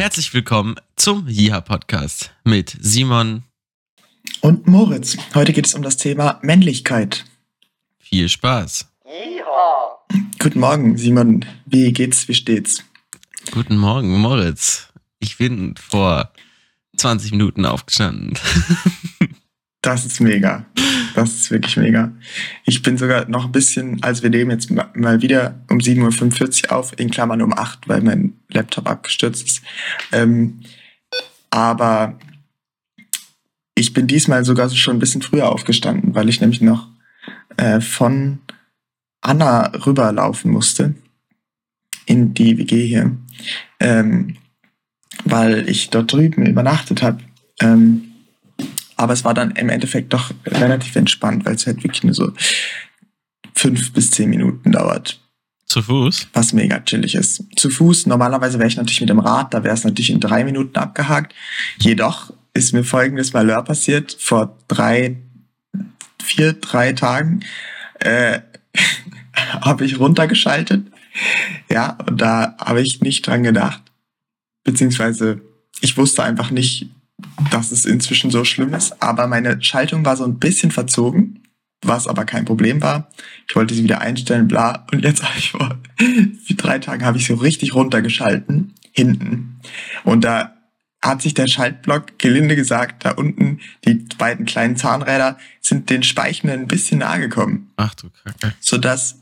Herzlich willkommen zum Jiha Podcast mit Simon und Moritz. Heute geht es um das Thema Männlichkeit. Viel Spaß. Jiha. Guten Morgen, Simon. Wie geht's? Wie steht's? Guten Morgen, Moritz. Ich bin vor 20 Minuten aufgestanden. das ist mega. Das ist wirklich mega. Ich bin sogar noch ein bisschen, als wir nehmen jetzt mal wieder um 7.45 Uhr auf, in Klammern um 8, weil mein Laptop abgestürzt ist. Ähm, aber ich bin diesmal sogar schon ein bisschen früher aufgestanden, weil ich nämlich noch äh, von Anna rüberlaufen musste in die WG hier, ähm, weil ich dort drüben übernachtet habe. Ähm, aber es war dann im Endeffekt doch relativ entspannt, weil es halt wirklich nur so fünf bis zehn Minuten dauert. Zu Fuß? Was mega chillig ist. Zu Fuß, normalerweise wäre ich natürlich mit dem Rad, da wäre es natürlich in drei Minuten abgehakt. Jedoch ist mir folgendes Malheur passiert, vor drei, vier, drei Tagen äh, habe ich runtergeschaltet. Ja, und da habe ich nicht dran gedacht. Beziehungsweise ich wusste einfach nicht, dass es inzwischen so schlimm ist. Aber meine Schaltung war so ein bisschen verzogen, was aber kein Problem war. Ich wollte sie wieder einstellen, bla. Und jetzt habe ich vor drei Tagen habe ich so richtig runtergeschalten, hinten. Und da hat sich der Schaltblock, gelinde gesagt, da unten, die beiden kleinen Zahnräder, sind den Speichen ein bisschen nahe gekommen. Ach du Kacke. Sodass,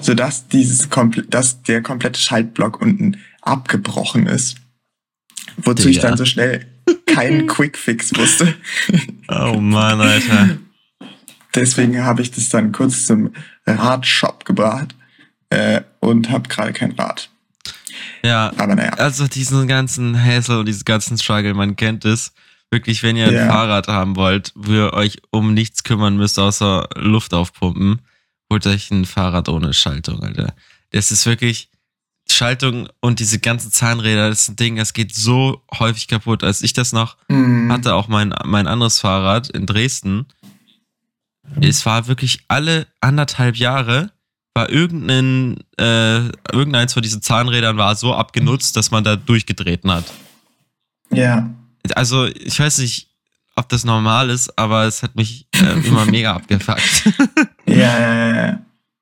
sodass dieses, dass der komplette Schaltblock unten abgebrochen ist. Wozu ja. ich dann so schnell keinen Quickfix wusste. Oh Mann, Alter. Deswegen habe ich das dann kurz zum Radshop gebracht äh, und habe gerade kein Rad. Ja, aber naja. Also diesen ganzen Hassel und diesen ganzen Struggle, man kennt es. Wirklich, wenn ihr ein ja. Fahrrad haben wollt, wo ihr euch um nichts kümmern müsst, außer Luft aufpumpen, holt euch ein Fahrrad ohne Schaltung, Alter. Das ist wirklich, Schaltung und diese ganzen Zahnräder, das ist ein Ding, das geht so häufig kaputt. Als ich das noch mhm. hatte, auch mein, mein anderes Fahrrad in Dresden, es war wirklich alle anderthalb Jahre, war irgendein, äh, irgendeins von diesen Zahnrädern war so abgenutzt, dass man da durchgetreten hat. Ja. Also, ich weiß nicht, ob das normal ist, aber es hat mich äh, immer mega abgefuckt. ja, ja, ja.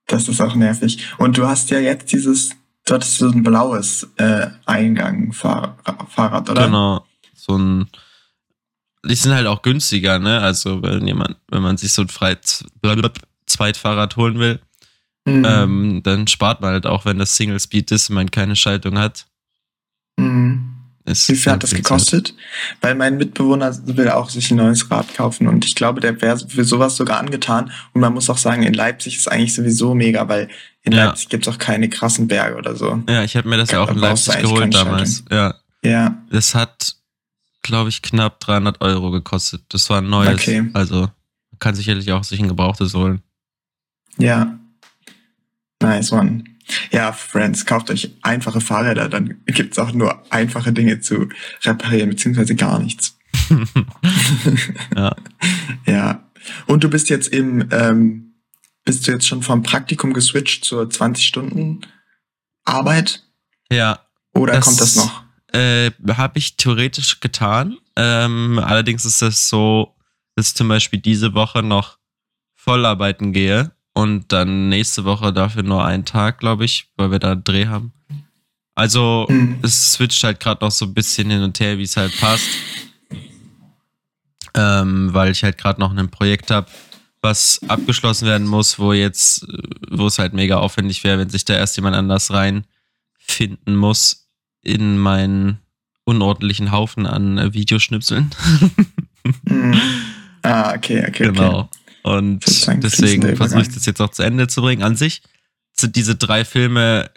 Das ist auch nervig. Und du hast ja jetzt dieses Du hattest so ein blaues äh, Eingang-Fahrrad, oder? Genau. So ein. Die sind halt auch günstiger, ne? Also, wenn jemand, wenn man sich so ein Freit Zweitfahrrad holen will, mhm. ähm, dann spart man halt auch, wenn das Single Speed ist und man keine Schaltung hat. Mhm. Ist Wie viel hat das gekostet? Zeit. Weil mein Mitbewohner will auch sich ein neues Rad kaufen und ich glaube, der wäre für sowas sogar angetan. Und man muss auch sagen, in Leipzig ist eigentlich sowieso mega, weil in ja. Leipzig gibt's auch keine krassen Berge oder so. Ja, ich habe mir das ja auch in Leipzig geholt damals. Ja. Ja. Das hat, glaube ich, knapp 300 Euro gekostet. Das war ein neues. Okay. Also kann sicherlich auch sich ein gebrauchtes holen. Ja. Nice one. Ja, Friends, kauft euch einfache Fahrräder, dann gibt's auch nur einfache Dinge zu reparieren, beziehungsweise gar nichts. ja. ja. Und du bist jetzt im, ähm, bist du jetzt schon vom Praktikum geswitcht zur 20 Stunden Arbeit? Ja. Oder das, kommt das noch? Äh, Habe ich theoretisch getan. Ähm, allerdings ist es so, dass ich zum Beispiel diese Woche noch vollarbeiten gehe und dann nächste Woche dafür nur einen Tag, glaube ich, weil wir da einen Dreh haben. Also mhm. es switcht halt gerade noch so ein bisschen hin und her, wie es halt passt. Ähm, weil ich halt gerade noch ein Projekt habe, was abgeschlossen werden muss, wo jetzt, wo es halt mega aufwendig wäre, wenn sich da erst jemand anders reinfinden muss in meinen unordentlichen Haufen an Videoschnipseln. mhm. Ah, okay, okay. Genau. Okay. Und deswegen versuche ich das jetzt auch zu Ende zu bringen. An sich sind diese drei Filme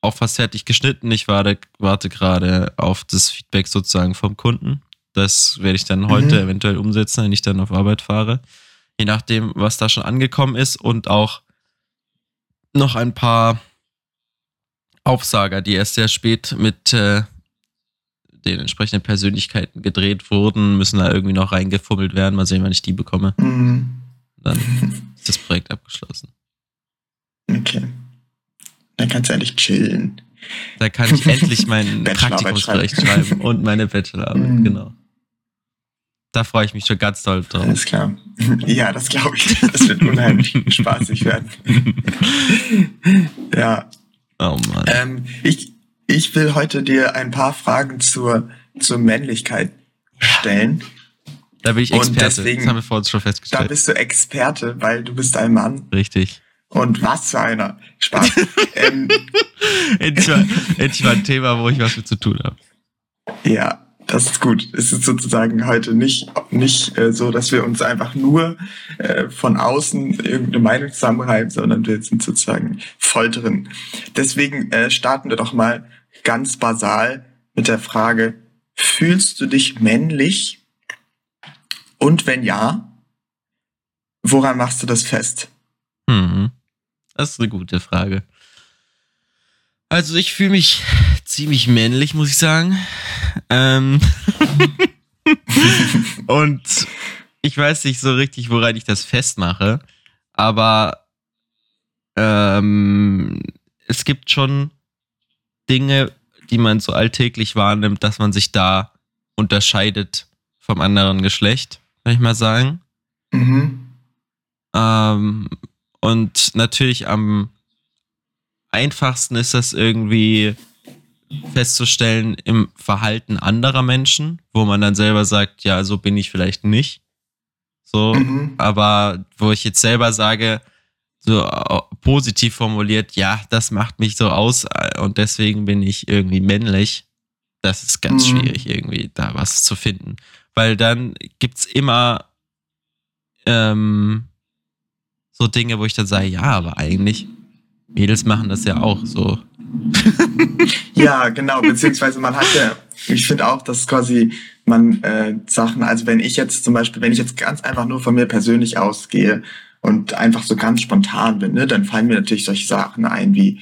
auch fast fertig geschnitten. Ich warte, warte gerade auf das Feedback sozusagen vom Kunden. Das werde ich dann heute mhm. eventuell umsetzen, wenn ich dann auf Arbeit fahre. Je nachdem, was da schon angekommen ist und auch noch ein paar Aufsager, die erst sehr spät mit äh, den entsprechenden Persönlichkeiten gedreht wurden, müssen da irgendwie noch reingefummelt werden. Mal sehen, wann ich die bekomme. Mhm. Dann ist das Projekt abgeschlossen. Okay. Dann kannst du endlich chillen. Da kann ich endlich meinen Praktikumsbericht schreiben. und meine Bachelorarbeit, mhm. genau. Da freue ich mich schon ganz toll drauf. Alles klar. Ja, das glaube ich. Das wird unheimlich spaßig werden. ja. Oh Mann. Ähm, ich, ich will heute dir ein paar Fragen zur, zur Männlichkeit stellen. Da bin ich Experte. Und deswegen, das haben wir vorhin schon festgestellt. Da bist du Experte, weil du bist ein Mann. Richtig. Und was für einer. Spaß. ähm, endlich, mal, endlich mal ein Thema, wo ich was mit zu tun habe. Ja, das ist gut. Es ist sozusagen heute nicht, nicht äh, so, dass wir uns einfach nur äh, von außen irgendeine Meinung zusammenreiben, sondern wir sind sozusagen voll drin. Deswegen äh, starten wir doch mal ganz basal mit der Frage, fühlst du dich männlich? Und wenn ja, woran machst du das fest? Mhm. Das ist eine gute Frage. Also ich fühle mich ziemlich männlich, muss ich sagen. Ähm und ich weiß nicht so richtig, woran ich das festmache, aber ähm, es gibt schon Dinge, die man so alltäglich wahrnimmt, dass man sich da unterscheidet vom anderen Geschlecht, würde ich mal sagen. Mhm. Ähm, und natürlich am einfachsten ist das irgendwie festzustellen im Verhalten anderer Menschen, wo man dann selber sagt, ja, so bin ich vielleicht nicht. So, mhm. aber wo ich jetzt selber sage, so äh, positiv formuliert, ja, das macht mich so aus äh, und deswegen bin ich irgendwie männlich. Das ist ganz mhm. schwierig, irgendwie da was zu finden. Weil dann gibt's immer ähm, so Dinge, wo ich dann sage, ja, aber eigentlich, Mädels machen das ja auch so. ja, genau, beziehungsweise man hat ja, ich finde auch, dass quasi man äh, Sachen, also wenn ich jetzt zum Beispiel, wenn ich jetzt ganz einfach nur von mir persönlich ausgehe und einfach so ganz spontan bin, ne, dann fallen mir natürlich solche Sachen ein wie,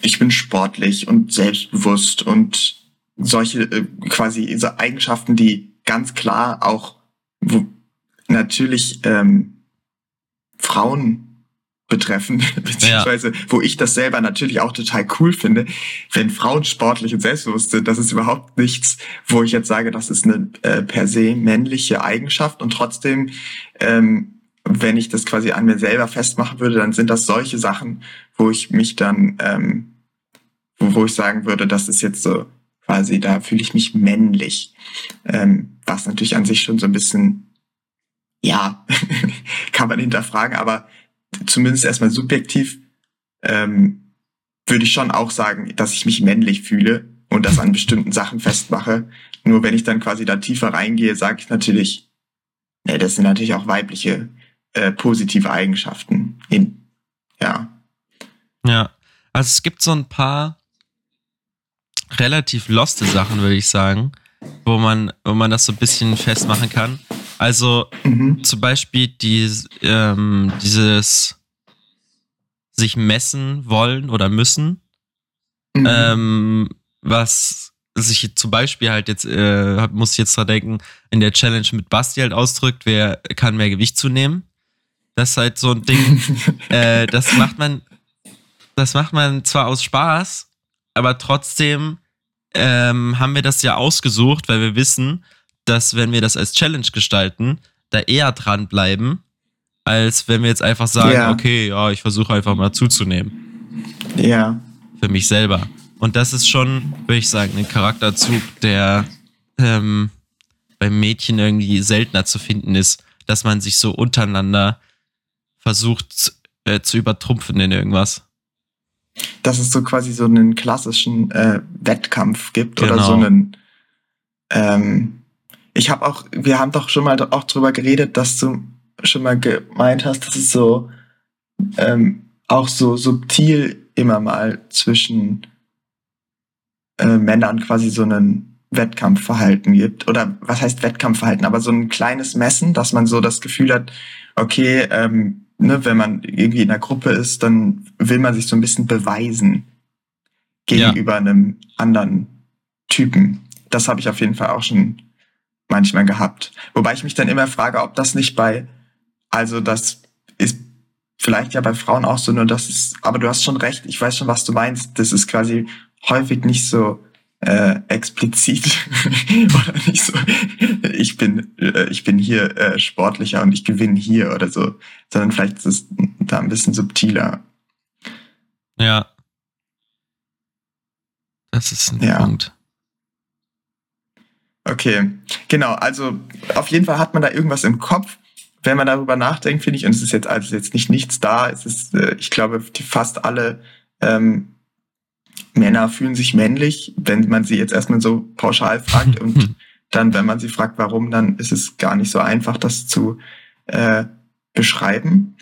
ich bin sportlich und selbstbewusst und solche äh, quasi so Eigenschaften, die ganz klar auch wo, natürlich ähm, Frauen betreffen, beziehungsweise ja. wo ich das selber natürlich auch total cool finde, wenn Frauen sportlich und selbstbewusst sind, das ist überhaupt nichts, wo ich jetzt sage, das ist eine äh, per se männliche Eigenschaft und trotzdem, ähm, wenn ich das quasi an mir selber festmachen würde, dann sind das solche Sachen, wo ich mich dann, ähm, wo, wo ich sagen würde, das ist jetzt so quasi, da fühle ich mich männlich, ähm, was natürlich an sich schon so ein bisschen ja, kann man hinterfragen, aber zumindest erstmal subjektiv ähm, würde ich schon auch sagen, dass ich mich männlich fühle und das an bestimmten Sachen festmache. Nur wenn ich dann quasi da tiefer reingehe, sage ich natürlich, ja, das sind natürlich auch weibliche äh, positive Eigenschaften. In, ja. Ja, also es gibt so ein paar relativ loste Sachen, würde ich sagen, wo man, wo man das so ein bisschen festmachen kann. Also mhm. zum Beispiel die, ähm, dieses sich messen wollen oder müssen, mhm. ähm, was sich zum Beispiel halt jetzt, äh, muss ich jetzt dran denken, in der Challenge mit Basti halt ausdrückt, wer kann mehr Gewicht zunehmen. Das ist halt so ein Ding, äh, das macht man, das macht man zwar aus Spaß, aber trotzdem ähm, haben wir das ja ausgesucht, weil wir wissen, dass wenn wir das als Challenge gestalten, da eher dranbleiben, als wenn wir jetzt einfach sagen, ja. okay, ja, ich versuche einfach mal zuzunehmen. Ja. Für mich selber. Und das ist schon, würde ich sagen, ein Charakterzug, der ähm, beim Mädchen irgendwie seltener zu finden ist, dass man sich so untereinander versucht äh, zu übertrumpfen in irgendwas. Dass es so quasi so einen klassischen äh, Wettkampf gibt genau. oder so genau. einen ähm, ich habe auch, wir haben doch schon mal auch drüber geredet, dass du schon mal gemeint hast, dass es so ähm, auch so subtil immer mal zwischen äh, Männern quasi so einen Wettkampfverhalten gibt. Oder was heißt Wettkampfverhalten? Aber so ein kleines Messen, dass man so das Gefühl hat, okay, ähm, ne, wenn man irgendwie in einer Gruppe ist, dann will man sich so ein bisschen beweisen gegenüber ja. einem anderen Typen. Das habe ich auf jeden Fall auch schon manchmal gehabt. Wobei ich mich dann immer frage, ob das nicht bei, also das ist vielleicht ja bei Frauen auch so, nur das ist, aber du hast schon recht, ich weiß schon, was du meinst. Das ist quasi häufig nicht so äh, explizit oder nicht so, ich bin, äh, ich bin hier äh, sportlicher und ich gewinne hier oder so, sondern vielleicht ist es da ein bisschen subtiler. Ja. Das ist ein ja. Punkt. Okay, genau. Also auf jeden Fall hat man da irgendwas im Kopf, wenn man darüber nachdenkt, finde ich. Und es ist jetzt also jetzt nicht nichts da. Es ist, äh, ich glaube, fast alle ähm, Männer fühlen sich männlich, wenn man sie jetzt erstmal so pauschal fragt. und dann, wenn man sie fragt, warum, dann ist es gar nicht so einfach, das zu äh, beschreiben.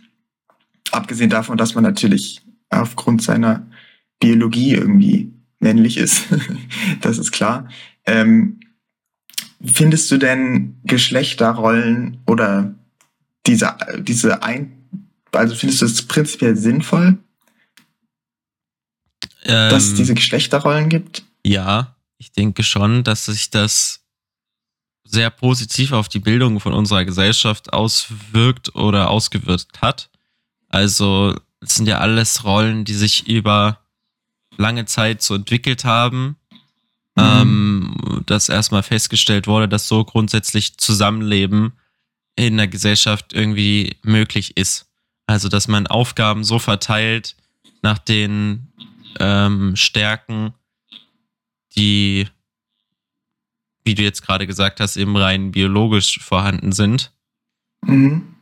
Abgesehen davon, dass man natürlich aufgrund seiner Biologie irgendwie männlich ist. das ist klar. Ähm, findest du denn Geschlechterrollen oder diese, diese ein, also findest du es prinzipiell sinnvoll, ähm, dass es diese Geschlechterrollen gibt? Ja, ich denke schon, dass sich das sehr positiv auf die Bildung von unserer Gesellschaft auswirkt oder ausgewirkt hat. Also es sind ja alles Rollen, die sich über lange Zeit so entwickelt haben, mhm. ähm, dass erstmal festgestellt wurde, dass so grundsätzlich Zusammenleben in der Gesellschaft irgendwie möglich ist. Also dass man Aufgaben so verteilt nach den ähm, Stärken, die, wie du jetzt gerade gesagt hast, eben rein biologisch vorhanden sind. Mhm.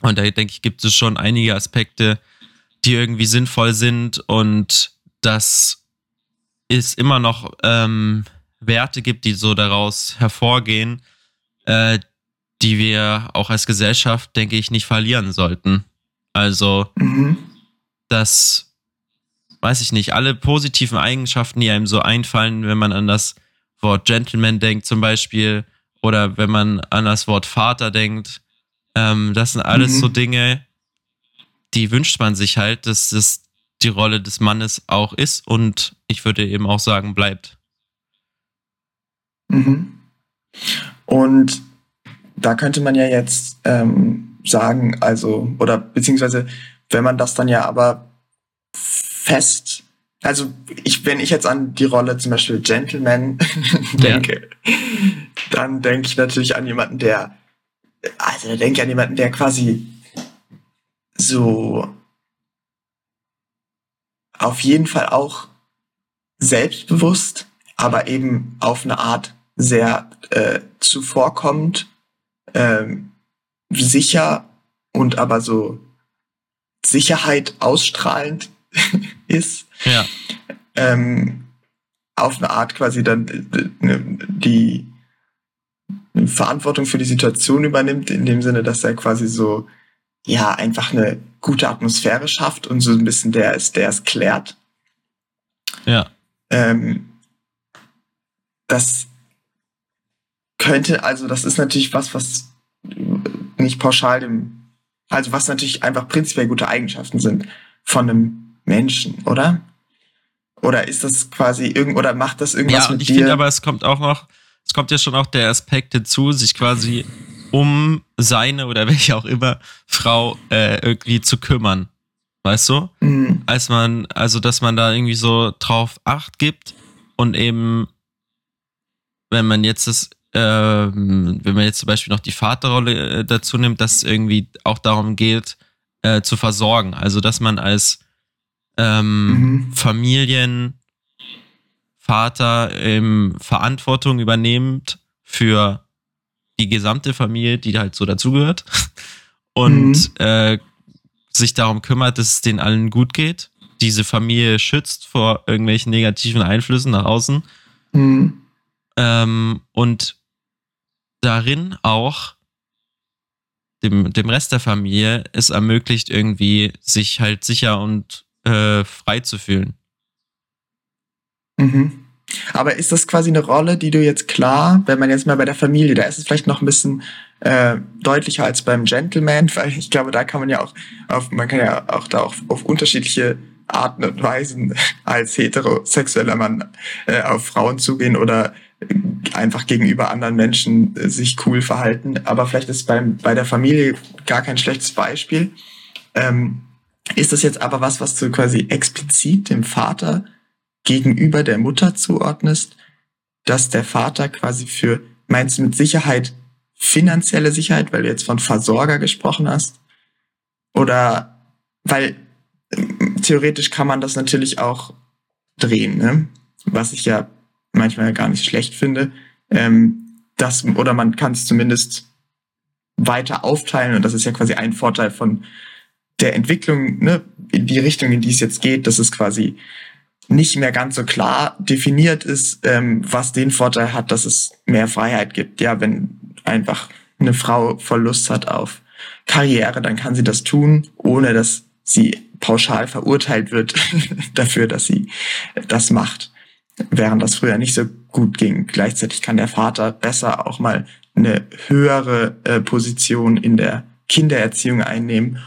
Und da denke ich, gibt es schon einige Aspekte, die irgendwie sinnvoll sind und dass es immer noch ähm, Werte gibt, die so daraus hervorgehen, äh, die wir auch als Gesellschaft, denke ich, nicht verlieren sollten. Also, mhm. dass, weiß ich nicht, alle positiven Eigenschaften, die einem so einfallen, wenn man an das Wort Gentleman denkt zum Beispiel, oder wenn man an das Wort Vater denkt, ähm, das sind alles mhm. so Dinge, die wünscht man sich halt, dass das die Rolle des Mannes auch ist und ich würde eben auch sagen, bleibt. Mhm. Und da könnte man ja jetzt ähm, sagen, also, oder beziehungsweise, wenn man das dann ja aber fest, also ich, wenn ich jetzt an die Rolle zum Beispiel Gentleman denke, ja. dann denke ich natürlich an jemanden, der, also da denke ich an jemanden, der quasi so auf jeden Fall auch selbstbewusst, aber eben auf eine Art sehr äh, zuvorkommend, ähm, sicher und aber so Sicherheit ausstrahlend ist. Ja. Ähm, auf eine Art quasi dann äh, die Verantwortung für die Situation übernimmt, in dem Sinne, dass er quasi so ja einfach eine gute Atmosphäre schafft und so ein bisschen der ist, der es klärt. Ja. Ähm, das könnte, also das ist natürlich was, was nicht pauschal dem, also was natürlich einfach prinzipiell gute Eigenschaften sind von einem Menschen, oder? Oder ist das quasi irgend oder macht das irgendwas ja, mit ich dir? Ja, ich finde aber es kommt auch noch, es kommt ja schon auch der Aspekt hinzu, sich quasi um seine oder welche auch immer Frau äh, irgendwie zu kümmern. Weißt du? Mhm. Als man, also dass man da irgendwie so drauf Acht gibt und eben, wenn man jetzt das, äh, wenn man jetzt zum Beispiel noch die Vaterrolle äh, dazu nimmt, dass es irgendwie auch darum geht, äh, zu versorgen. Also dass man als ähm, mhm. Familienvater ähm, Verantwortung übernimmt für die gesamte Familie, die halt so dazugehört und mhm. äh, sich darum kümmert, dass es denen allen gut geht, diese Familie schützt vor irgendwelchen negativen Einflüssen nach außen mhm. ähm, und darin auch dem, dem Rest der Familie es ermöglicht, irgendwie sich halt sicher und äh, frei zu fühlen. Mhm. Aber ist das quasi eine Rolle, die du jetzt klar, wenn man jetzt mal bei der Familie, da ist es vielleicht noch ein bisschen äh, deutlicher als beim Gentleman, weil ich glaube, da kann man ja auch auf, man kann ja auch da auch auf unterschiedliche Arten und Weisen als heterosexueller Mann äh, auf Frauen zugehen oder einfach gegenüber anderen Menschen äh, sich cool verhalten. Aber vielleicht ist beim, bei der Familie gar kein schlechtes Beispiel. Ähm, ist das jetzt aber was, was du quasi explizit dem Vater gegenüber der Mutter zuordnest, dass der Vater quasi für, meinst du mit Sicherheit finanzielle Sicherheit, weil du jetzt von Versorger gesprochen hast? Oder weil ähm, theoretisch kann man das natürlich auch drehen, ne? was ich ja manchmal gar nicht schlecht finde. Ähm, das, oder man kann es zumindest weiter aufteilen und das ist ja quasi ein Vorteil von der Entwicklung, ne, in die Richtung, in die es jetzt geht, dass es quasi nicht mehr ganz so klar definiert ist, ähm, was den Vorteil hat, dass es mehr Freiheit gibt. Ja, wenn einfach eine Frau Verlust hat auf Karriere, dann kann sie das tun, ohne dass sie pauschal verurteilt wird dafür, dass sie das macht, während das früher nicht so gut ging. Gleichzeitig kann der Vater besser auch mal eine höhere äh, Position in der Kindererziehung einnehmen,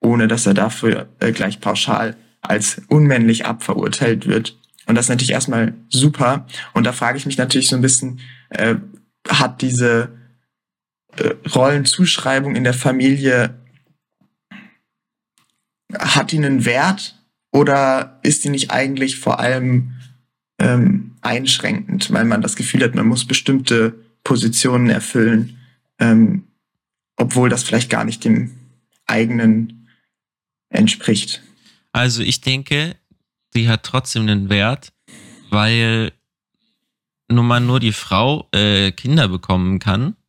ohne dass er dafür äh, gleich pauschal als unmännlich abverurteilt wird. Und das ist natürlich erstmal super. Und da frage ich mich natürlich so ein bisschen, äh, hat diese äh, Rollenzuschreibung in der Familie, hat die einen Wert oder ist die nicht eigentlich vor allem ähm, einschränkend, weil man das Gefühl hat, man muss bestimmte Positionen erfüllen, ähm, obwohl das vielleicht gar nicht dem eigenen entspricht. Also ich denke, die hat trotzdem einen Wert, weil nun mal nur die Frau äh, Kinder bekommen kann.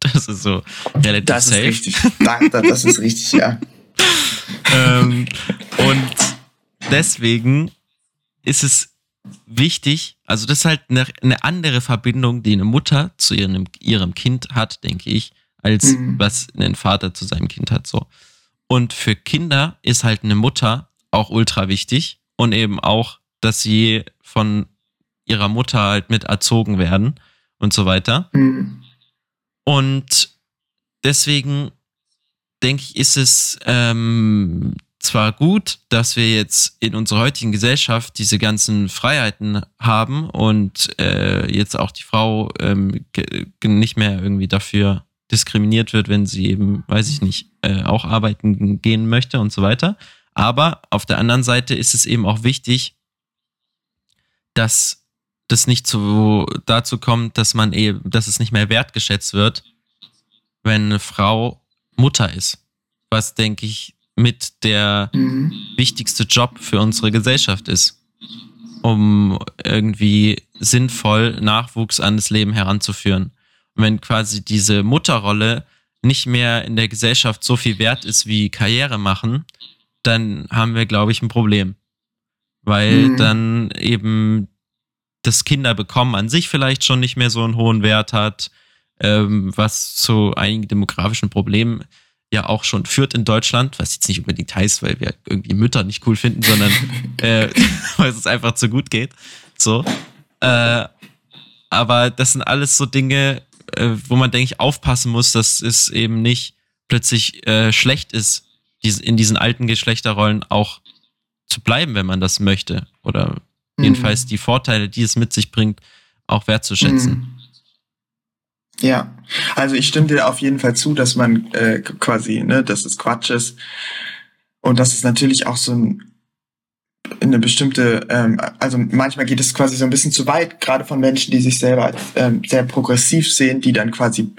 Das ist so relativ das safe. Ist richtig. Danke, das ist richtig, ja. ähm, und deswegen ist es wichtig, also das ist halt eine, eine, andere Verbindung, die eine Mutter zu ihrem, ihrem Kind hat, denke ich, als mhm. was ein Vater zu seinem Kind hat. So. Und für Kinder ist halt eine Mutter auch ultra wichtig und eben auch, dass sie von ihrer Mutter halt mit erzogen werden und so weiter. Mhm. Und deswegen denke ich, ist es ähm, zwar gut, dass wir jetzt in unserer heutigen Gesellschaft diese ganzen Freiheiten haben und äh, jetzt auch die Frau ähm, nicht mehr irgendwie dafür diskriminiert wird, wenn sie eben, weiß ich nicht, äh, auch arbeiten gehen möchte und so weiter. Aber auf der anderen Seite ist es eben auch wichtig, dass das nicht zu, dazu kommt, dass man eben, dass es nicht mehr wertgeschätzt wird, wenn eine Frau Mutter ist. Was, denke ich, mit der mhm. wichtigste Job für unsere Gesellschaft ist, um irgendwie sinnvoll Nachwuchs an das Leben heranzuführen. Wenn quasi diese Mutterrolle nicht mehr in der Gesellschaft so viel wert ist wie Karriere machen, dann haben wir, glaube ich, ein Problem. Weil mhm. dann eben das Kinderbekommen an sich vielleicht schon nicht mehr so einen hohen Wert hat, ähm, was zu einigen demografischen Problemen ja auch schon führt in Deutschland, was jetzt nicht unbedingt heißt, weil wir irgendwie Mütter nicht cool finden, sondern äh, weil es einfach zu gut geht. So. Äh, aber das sind alles so Dinge, äh, wo man, denke ich, aufpassen muss, dass es eben nicht plötzlich äh, schlecht ist, diese, in diesen alten Geschlechterrollen auch zu bleiben, wenn man das möchte. Oder mhm. jedenfalls die Vorteile, die es mit sich bringt, auch wertzuschätzen. Mhm. Ja, also ich stimme dir auf jeden Fall zu, dass man äh, quasi, ne, dass es Quatsch ist und dass es natürlich auch so ein eine bestimmte, ähm, also manchmal geht es quasi so ein bisschen zu weit, gerade von Menschen, die sich selber als ähm, sehr progressiv sehen, die dann quasi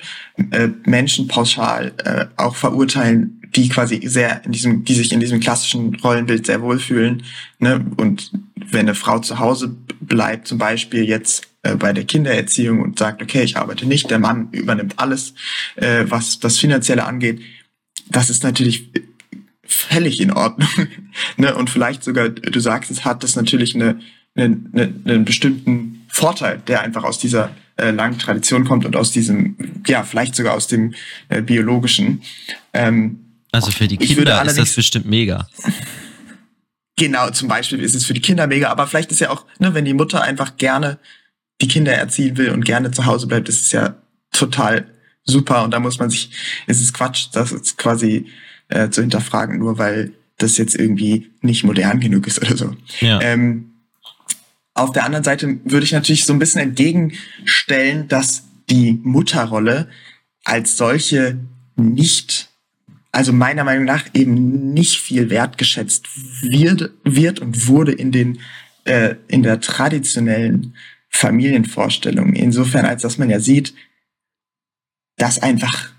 äh, Menschen pauschal äh, auch verurteilen, die quasi sehr in diesem, die sich in diesem klassischen Rollenbild sehr wohlfühlen. Ne? Und wenn eine Frau zu Hause bleibt, zum Beispiel jetzt äh, bei der Kindererziehung und sagt, okay, ich arbeite nicht, der Mann übernimmt alles, äh, was das Finanzielle angeht, das ist natürlich völlig in Ordnung. ne? Und vielleicht sogar, du sagst, es hat das natürlich eine, eine, eine, einen bestimmten Vorteil, der einfach aus dieser äh, langen Tradition kommt und aus diesem, ja, vielleicht sogar aus dem äh, biologischen. Ähm, also für die Kinder ist das bestimmt mega. Genau, zum Beispiel ist es für die Kinder mega, aber vielleicht ist ja auch, ne, wenn die Mutter einfach gerne die Kinder erziehen will und gerne zu Hause bleibt, ist es ja total super und da muss man sich, ist es Quatsch, das ist quasi äh, zu hinterfragen, nur weil das jetzt irgendwie nicht modern genug ist oder so. Ja. Ähm, auf der anderen Seite würde ich natürlich so ein bisschen entgegenstellen, dass die Mutterrolle als solche nicht also meiner Meinung nach eben nicht viel wertgeschätzt wird, wird und wurde in den äh, in der traditionellen Familienvorstellung. Insofern, als dass man ja sieht, dass einfach,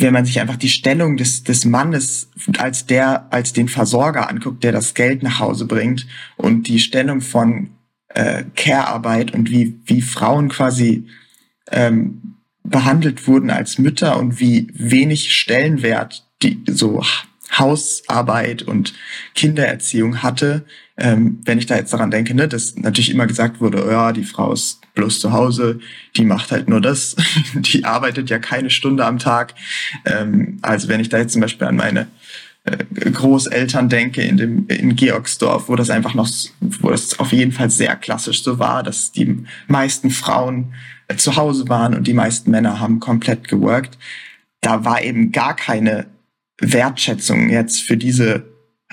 wenn man sich einfach die Stellung des, des Mannes als der, als den Versorger anguckt, der das Geld nach Hause bringt und die Stellung von äh, Care-Arbeit und wie, wie Frauen quasi ähm, behandelt wurden als Mütter und wie wenig Stellenwert die so Hausarbeit und Kindererziehung hatte. Ähm, wenn ich da jetzt daran denke, ne, dass natürlich immer gesagt wurde, ja, die Frau ist bloß zu Hause, die macht halt nur das, die arbeitet ja keine Stunde am Tag. Ähm, also wenn ich da jetzt zum Beispiel an meine äh, Großeltern denke in dem in Georgsdorf, wo das einfach noch, wo das auf jeden Fall sehr klassisch so war, dass die meisten Frauen zu Hause waren und die meisten Männer haben komplett geworkt. Da war eben gar keine Wertschätzung jetzt für diese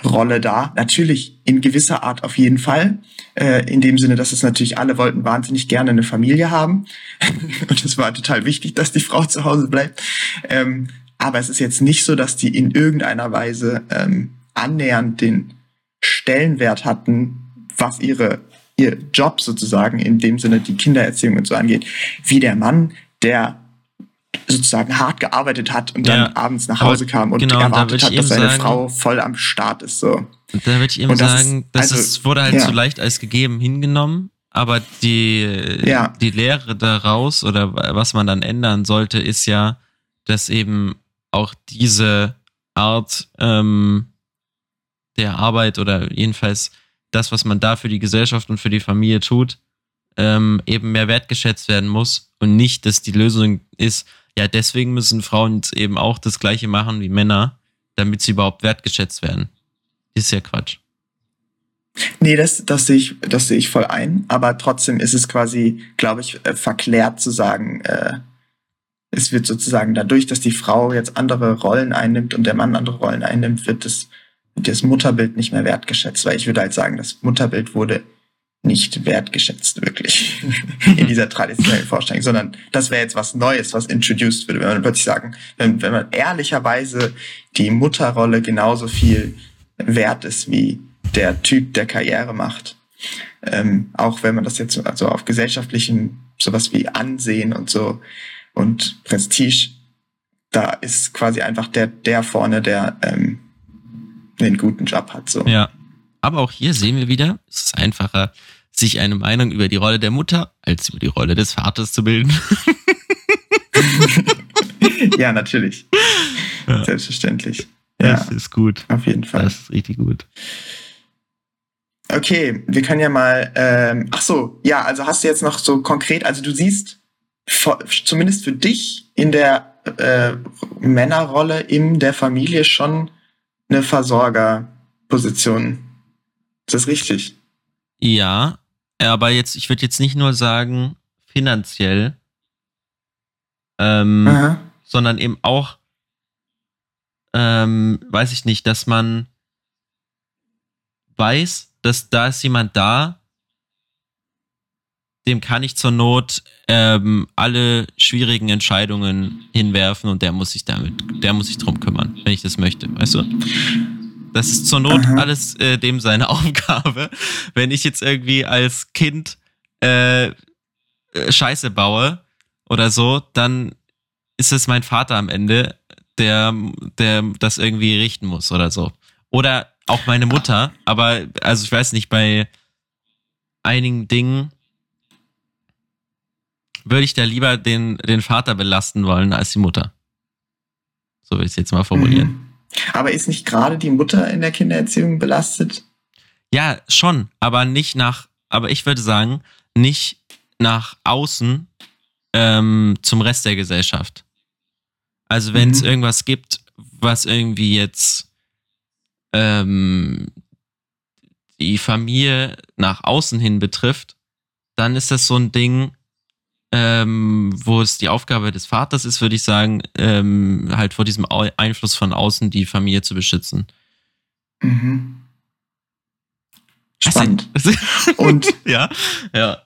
Rolle da. Natürlich in gewisser Art auf jeden Fall. Äh, in dem Sinne, dass es natürlich alle wollten wahnsinnig gerne eine Familie haben. und es war total wichtig, dass die Frau zu Hause bleibt. Ähm, aber es ist jetzt nicht so, dass die in irgendeiner Weise ähm, annähernd den Stellenwert hatten, was ihre ihr Job sozusagen, in dem Sinne die Kindererziehung und so angeht, wie der Mann, der sozusagen hart gearbeitet hat und dann abends nach Hause kam und genau, erwartet da hat, dass seine sagen, Frau voll am Start ist. So. Da würde ich eben das sagen, ist, also, das wurde halt ja. so leicht als gegeben hingenommen, aber die, ja. die Lehre daraus oder was man dann ändern sollte, ist ja, dass eben auch diese Art ähm, der Arbeit oder jedenfalls das, was man da für die Gesellschaft und für die Familie tut, ähm, eben mehr wertgeschätzt werden muss und nicht, dass die Lösung ist, ja, deswegen müssen Frauen jetzt eben auch das Gleiche machen wie Männer, damit sie überhaupt wertgeschätzt werden. Ist ja Quatsch. Nee, das, das sehe ich, das sehe ich voll ein. Aber trotzdem ist es quasi, glaube ich, äh, verklärt zu sagen, äh, es wird sozusagen dadurch, dass die Frau jetzt andere Rollen einnimmt und der Mann andere Rollen einnimmt, wird das das Mutterbild nicht mehr wertgeschätzt, weil ich würde halt sagen, das Mutterbild wurde nicht wertgeschätzt, wirklich, in dieser traditionellen Vorstellung, sondern das wäre jetzt was Neues, was introduced würde, wenn man plötzlich sagen, wenn, wenn man ehrlicherweise die Mutterrolle genauso viel wert ist wie der Typ, der Karriere macht. Ähm, auch wenn man das jetzt also auf gesellschaftlichen, sowas wie Ansehen und so und Prestige, da ist quasi einfach der, der vorne, der ähm, einen guten Job hat. So. Ja. Aber auch hier sehen wir wieder, es ist einfacher, sich eine Meinung über die Rolle der Mutter als über die Rolle des Vaters zu bilden. ja, natürlich. Ja. Selbstverständlich. Ja. Das ist gut. Auf jeden Fall. Das ist richtig gut. Okay, wir können ja mal. Ähm, ach so, ja, also hast du jetzt noch so konkret, also du siehst zumindest für dich in der äh, Männerrolle in der Familie schon eine Versorgerposition. Ist das richtig? Ja, aber jetzt, ich würde jetzt nicht nur sagen finanziell, ähm, sondern eben auch, ähm, weiß ich nicht, dass man weiß, dass da ist jemand da, dem kann ich zur Not ähm, alle schwierigen Entscheidungen hinwerfen und der muss sich damit, der muss sich drum kümmern, wenn ich das möchte, weißt du? Das ist zur Not Aha. alles äh, dem seine Aufgabe. Wenn ich jetzt irgendwie als Kind äh, äh, Scheiße baue oder so, dann ist es mein Vater am Ende, der, der das irgendwie richten muss oder so. Oder auch meine Mutter, aber also ich weiß nicht, bei einigen Dingen würde ich da lieber den, den Vater belasten wollen als die Mutter. So will ich es jetzt mal formulieren. Mhm. Aber ist nicht gerade die Mutter in der Kindererziehung belastet? Ja, schon, aber nicht nach, aber ich würde sagen, nicht nach außen ähm, zum Rest der Gesellschaft. Also wenn es mhm. irgendwas gibt, was irgendwie jetzt ähm, die Familie nach außen hin betrifft, dann ist das so ein Ding, ähm, wo es die Aufgabe des Vaters ist, würde ich sagen, ähm, halt vor diesem Einfluss von außen die Familie zu beschützen. Mhm. Spannend. Und ja, ja.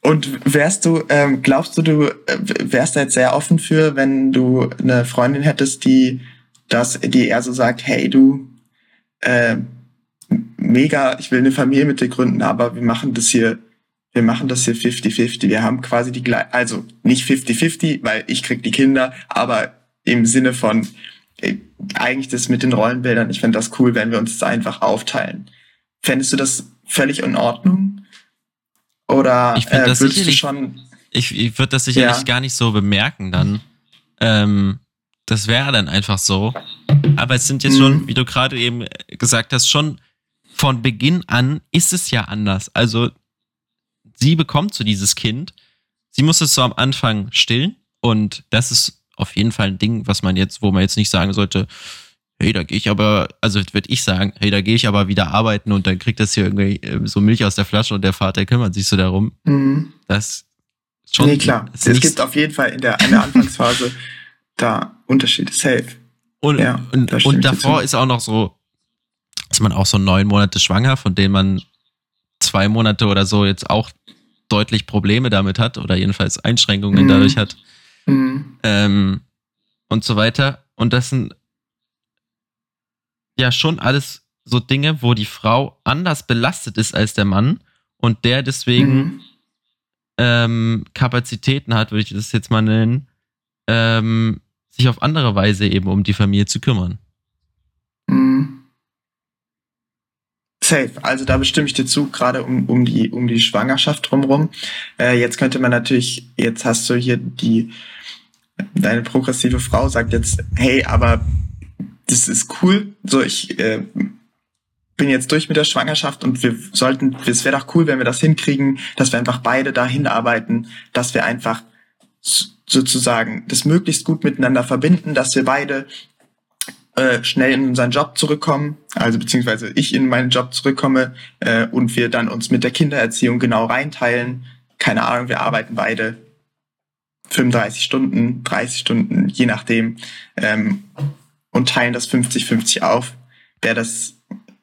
Und wärst du, ähm, glaubst du, du äh, wärst da jetzt sehr offen für, wenn du eine Freundin hättest, die dass die eher so sagt, hey du, äh, mega, ich will eine Familie mit dir gründen, aber wir machen das hier, wir machen das hier 50-50. Wir haben quasi die gleiche, also nicht 50-50, weil ich krieg die Kinder, aber im Sinne von äh, eigentlich das mit den Rollenbildern, ich fände das cool, wenn wir uns das einfach aufteilen. Fändest du das völlig in Ordnung? Oder ich äh, würdest du schon. Ich, ich würde das sicherlich ja. gar nicht so bemerken dann. Ähm, das wäre dann einfach so. Aber es sind jetzt mhm. schon, wie du gerade eben gesagt hast, schon von Beginn an ist es ja anders. Also sie bekommt so dieses Kind. Sie muss es so am Anfang stillen. Und das ist auf jeden Fall ein Ding, was man jetzt, wo man jetzt nicht sagen sollte, hey, da gehe ich aber, also würde ich sagen, hey, da gehe ich aber wieder arbeiten und dann kriegt das hier irgendwie äh, so Milch aus der Flasche und der Vater kümmert sich so darum. Mhm. Das schon. Nee, klar. Es gibt auf jeden Fall in der, in der Anfangsphase da Unterschiede. Safe. Und, ja, und, und davor ist auch noch so, ist man auch so neun Monate schwanger, von denen man zwei Monate oder so jetzt auch deutlich Probleme damit hat oder jedenfalls Einschränkungen mhm. dadurch hat. Mhm. Ähm, und so weiter. Und das sind ja schon alles so Dinge, wo die Frau anders belastet ist als der Mann und der deswegen mhm. ähm, Kapazitäten hat, würde ich das jetzt mal nennen, ähm, sich auf andere Weise eben um die Familie zu kümmern. Mhm. Safe. Also da bestimme ich dir zu, gerade um, um, die, um die Schwangerschaft drumherum. Äh, jetzt könnte man natürlich, jetzt hast du hier die, deine progressive Frau sagt jetzt, hey, aber das ist cool. So, ich äh, bin jetzt durch mit der Schwangerschaft und wir sollten, es wäre doch cool, wenn wir das hinkriegen, dass wir einfach beide dahin arbeiten, dass wir einfach sozusagen das möglichst gut miteinander verbinden, dass wir beide äh, schnell in unseren Job zurückkommen, also beziehungsweise ich in meinen Job zurückkomme äh, und wir dann uns mit der Kindererziehung genau reinteilen. Keine Ahnung, wir arbeiten beide 35 Stunden, 30 Stunden, je nachdem. Ähm, und teilen das 50-50 auf. Wäre das,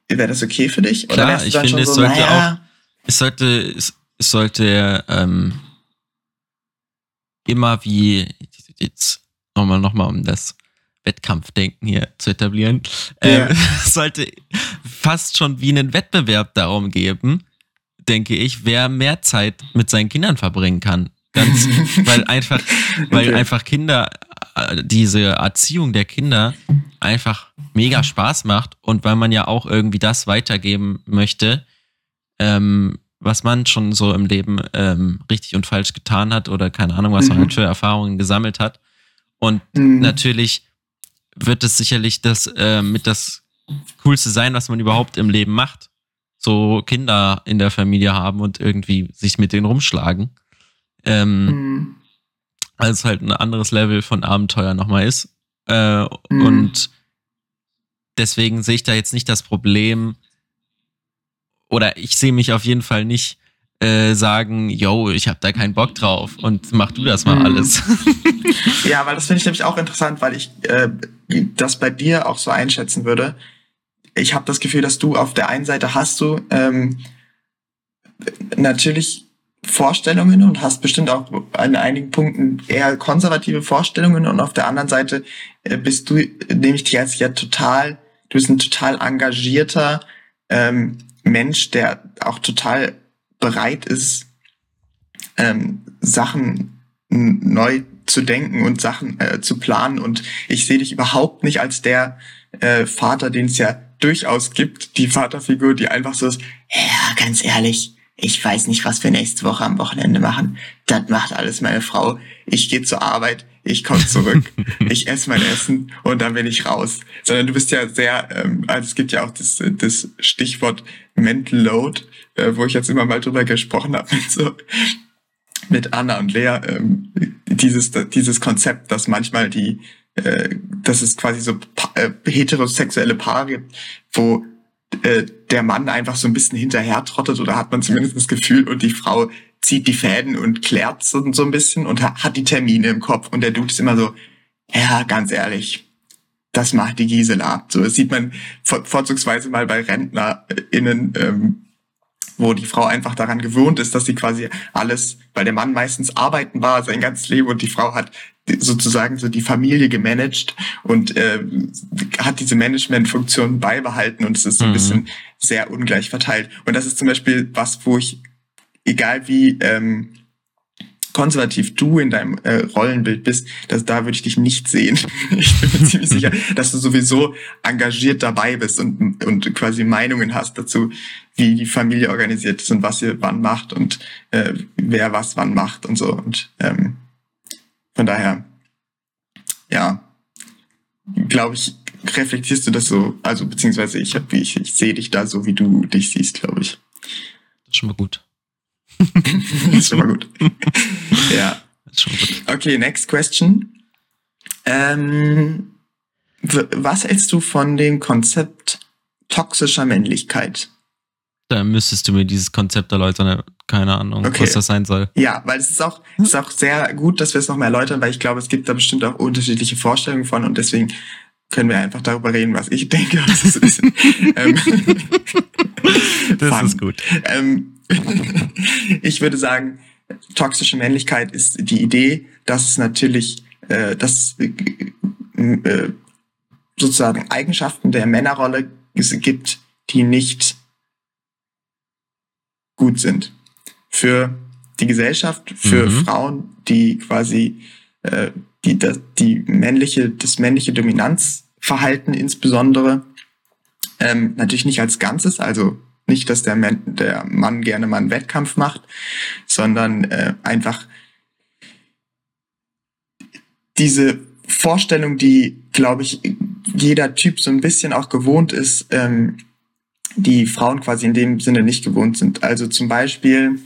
wäre das okay für dich? Klar, Oder ich finde, es so, sollte naja, auch, es sollte, es, es sollte ähm, immer wie, jetzt nochmal, nochmal um das Wettkampfdenken hier zu etablieren, ja. ähm, sollte fast schon wie einen Wettbewerb darum geben, denke ich, wer mehr Zeit mit seinen Kindern verbringen kann. Ganz, weil einfach, weil okay. einfach Kinder diese Erziehung der Kinder einfach mega Spaß macht und weil man ja auch irgendwie das weitergeben möchte, ähm, was man schon so im Leben ähm, richtig und falsch getan hat oder keine Ahnung, was mhm. man halt für Erfahrungen gesammelt hat. Und mhm. natürlich wird es sicherlich das äh, mit das Coolste sein, was man überhaupt im Leben macht. So Kinder in der Familie haben und irgendwie sich mit denen rumschlagen. Ähm, mhm weil es halt ein anderes Level von Abenteuer nochmal ist. Äh, mhm. Und deswegen sehe ich da jetzt nicht das Problem, oder ich sehe mich auf jeden Fall nicht äh, sagen, yo, ich habe da keinen Bock drauf und mach du das mal mhm. alles. ja, weil das finde ich nämlich auch interessant, weil ich äh, das bei dir auch so einschätzen würde. Ich habe das Gefühl, dass du auf der einen Seite hast du ähm, natürlich Vorstellungen und hast bestimmt auch an einigen Punkten eher konservative Vorstellungen und auf der anderen Seite äh, bist du, nehme ich dich als ja total, du bist ein total engagierter ähm, Mensch, der auch total bereit ist, ähm, Sachen neu zu denken und Sachen äh, zu planen. Und ich sehe dich überhaupt nicht als der äh, Vater, den es ja durchaus gibt, die Vaterfigur, die einfach so ist, ja, ganz ehrlich, ich weiß nicht, was wir nächste Woche am Wochenende machen. Das macht alles meine Frau. Ich gehe zur Arbeit, ich komme zurück, ich esse mein Essen und dann bin ich raus. Sondern du bist ja sehr, ähm, also es gibt ja auch das, das Stichwort Mental Load, äh, wo ich jetzt immer mal drüber gesprochen habe mit so mit Anna und Lea, ähm, dieses, dieses Konzept, dass manchmal die, äh, dass es quasi so äh, heterosexuelle Paare gibt, wo äh, der Mann einfach so ein bisschen hinterher trottet oder hat man zumindest das Gefühl und die Frau zieht die Fäden und klärt so, ein bisschen und hat die Termine im Kopf und der Dude ist immer so, ja, ganz ehrlich, das macht die Gisela. So, das sieht man vor, vorzugsweise mal bei RentnerInnen, ähm, wo die Frau einfach daran gewohnt ist, dass sie quasi alles, weil der Mann meistens arbeiten war sein ganzes Leben und die Frau hat sozusagen so die Familie gemanagt und äh, hat diese Managementfunktion beibehalten und es ist so ein mhm. bisschen sehr ungleich verteilt. Und das ist zum Beispiel was, wo ich, egal wie ähm, konservativ du in deinem äh, Rollenbild bist, dass da würde ich dich nicht sehen. ich bin mir ziemlich sicher, dass du sowieso engagiert dabei bist und, und quasi Meinungen hast dazu, wie die Familie organisiert ist und was ihr wann macht und äh, wer was wann macht und so. Und ähm, von daher, ja, glaube ich, reflektierst du das so, also beziehungsweise ich, hab, ich, ich sehe dich da so, wie du dich siehst, glaube ich. Das ist schon mal gut. das ist schon mal gut. ja. Gut. Okay, next question. Ähm, was hältst du von dem Konzept toxischer Männlichkeit? Da müsstest du mir dieses Konzept erläutern. Keine Ahnung, okay. was das sein soll. Ja, weil es ist auch, es ist auch sehr gut, dass wir es nochmal erläutern, weil ich glaube, es gibt da bestimmt auch unterschiedliche Vorstellungen von und deswegen können wir einfach darüber reden, was ich denke, was es ist. ähm, das fun. ist gut. Ähm, ich würde sagen, toxische Männlichkeit ist die Idee, dass es natürlich, äh, dass äh, sozusagen Eigenschaften der Männerrolle gibt, die nicht gut sind. Für die Gesellschaft, für mhm. Frauen, die quasi äh, die, die, die männliche, das männliche Dominanzverhalten insbesondere, ähm, natürlich nicht als Ganzes, also nicht, dass der, Mann, der Mann gerne mal einen Wettkampf macht, sondern äh, einfach diese Vorstellung, die, glaube ich, jeder Typ so ein bisschen auch gewohnt ist, ähm, die Frauen quasi in dem Sinne nicht gewohnt sind. Also zum Beispiel,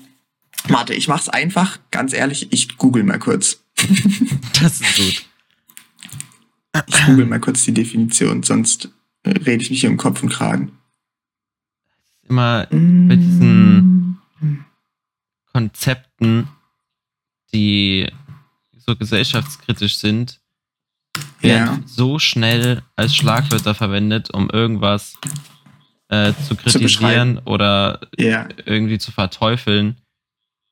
warte, ich mach's einfach, ganz ehrlich, ich google mal kurz. das ist gut. Ich google mal kurz die Definition, sonst äh, rede ich mich hier im Kopf und Kragen. Immer bei diesen Konzepten, die so gesellschaftskritisch sind, werden ja. so schnell als Schlagwörter verwendet, um irgendwas äh, zu kritisieren zu oder yeah. irgendwie zu verteufeln.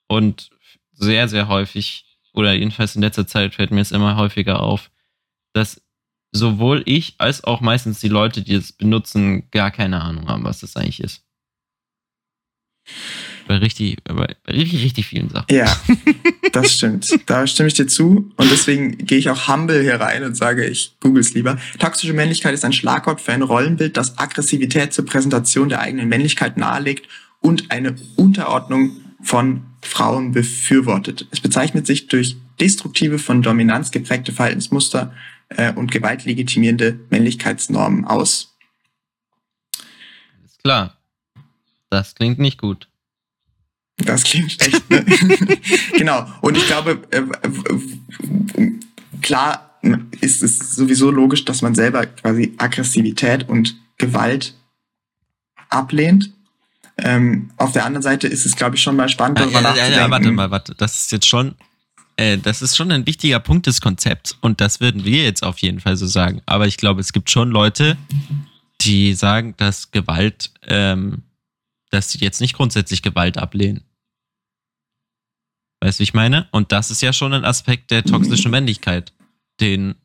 Und sehr, sehr häufig, oder jedenfalls in letzter Zeit fällt mir es immer häufiger auf, dass sowohl ich als auch meistens die Leute, die es benutzen, gar keine Ahnung haben, was das eigentlich ist. Bei richtig, bei richtig, richtig vielen Sachen. Ja, das stimmt. Da stimme ich dir zu. Und deswegen gehe ich auch humble hier rein und sage, ich google es lieber. Toxische Männlichkeit ist ein Schlagwort für ein Rollenbild, das Aggressivität zur Präsentation der eigenen Männlichkeit nahelegt und eine Unterordnung von Frauen befürwortet. Es bezeichnet sich durch destruktive, von Dominanz geprägte Verhaltensmuster äh, und gewaltlegitimierende Männlichkeitsnormen aus. Ist klar. Das klingt nicht gut. Das klingt schlecht, ne? genau. Und ich glaube, äh, klar ist es sowieso logisch, dass man selber quasi Aggressivität und Gewalt ablehnt. Ähm, auf der anderen Seite ist es, glaube ich, schon mal spannend, darüber ja, nachzudenken. Ja, ja, warte mal, warte. Das ist jetzt schon, äh, das ist schon ein wichtiger Punkt des Konzepts und das würden wir jetzt auf jeden Fall so sagen. Aber ich glaube, es gibt schon Leute, die sagen, dass Gewalt ähm, dass sie jetzt nicht grundsätzlich Gewalt ablehnen. Weißt du, wie ich meine? Und das ist ja schon ein Aspekt der toxischen Männlichkeit, den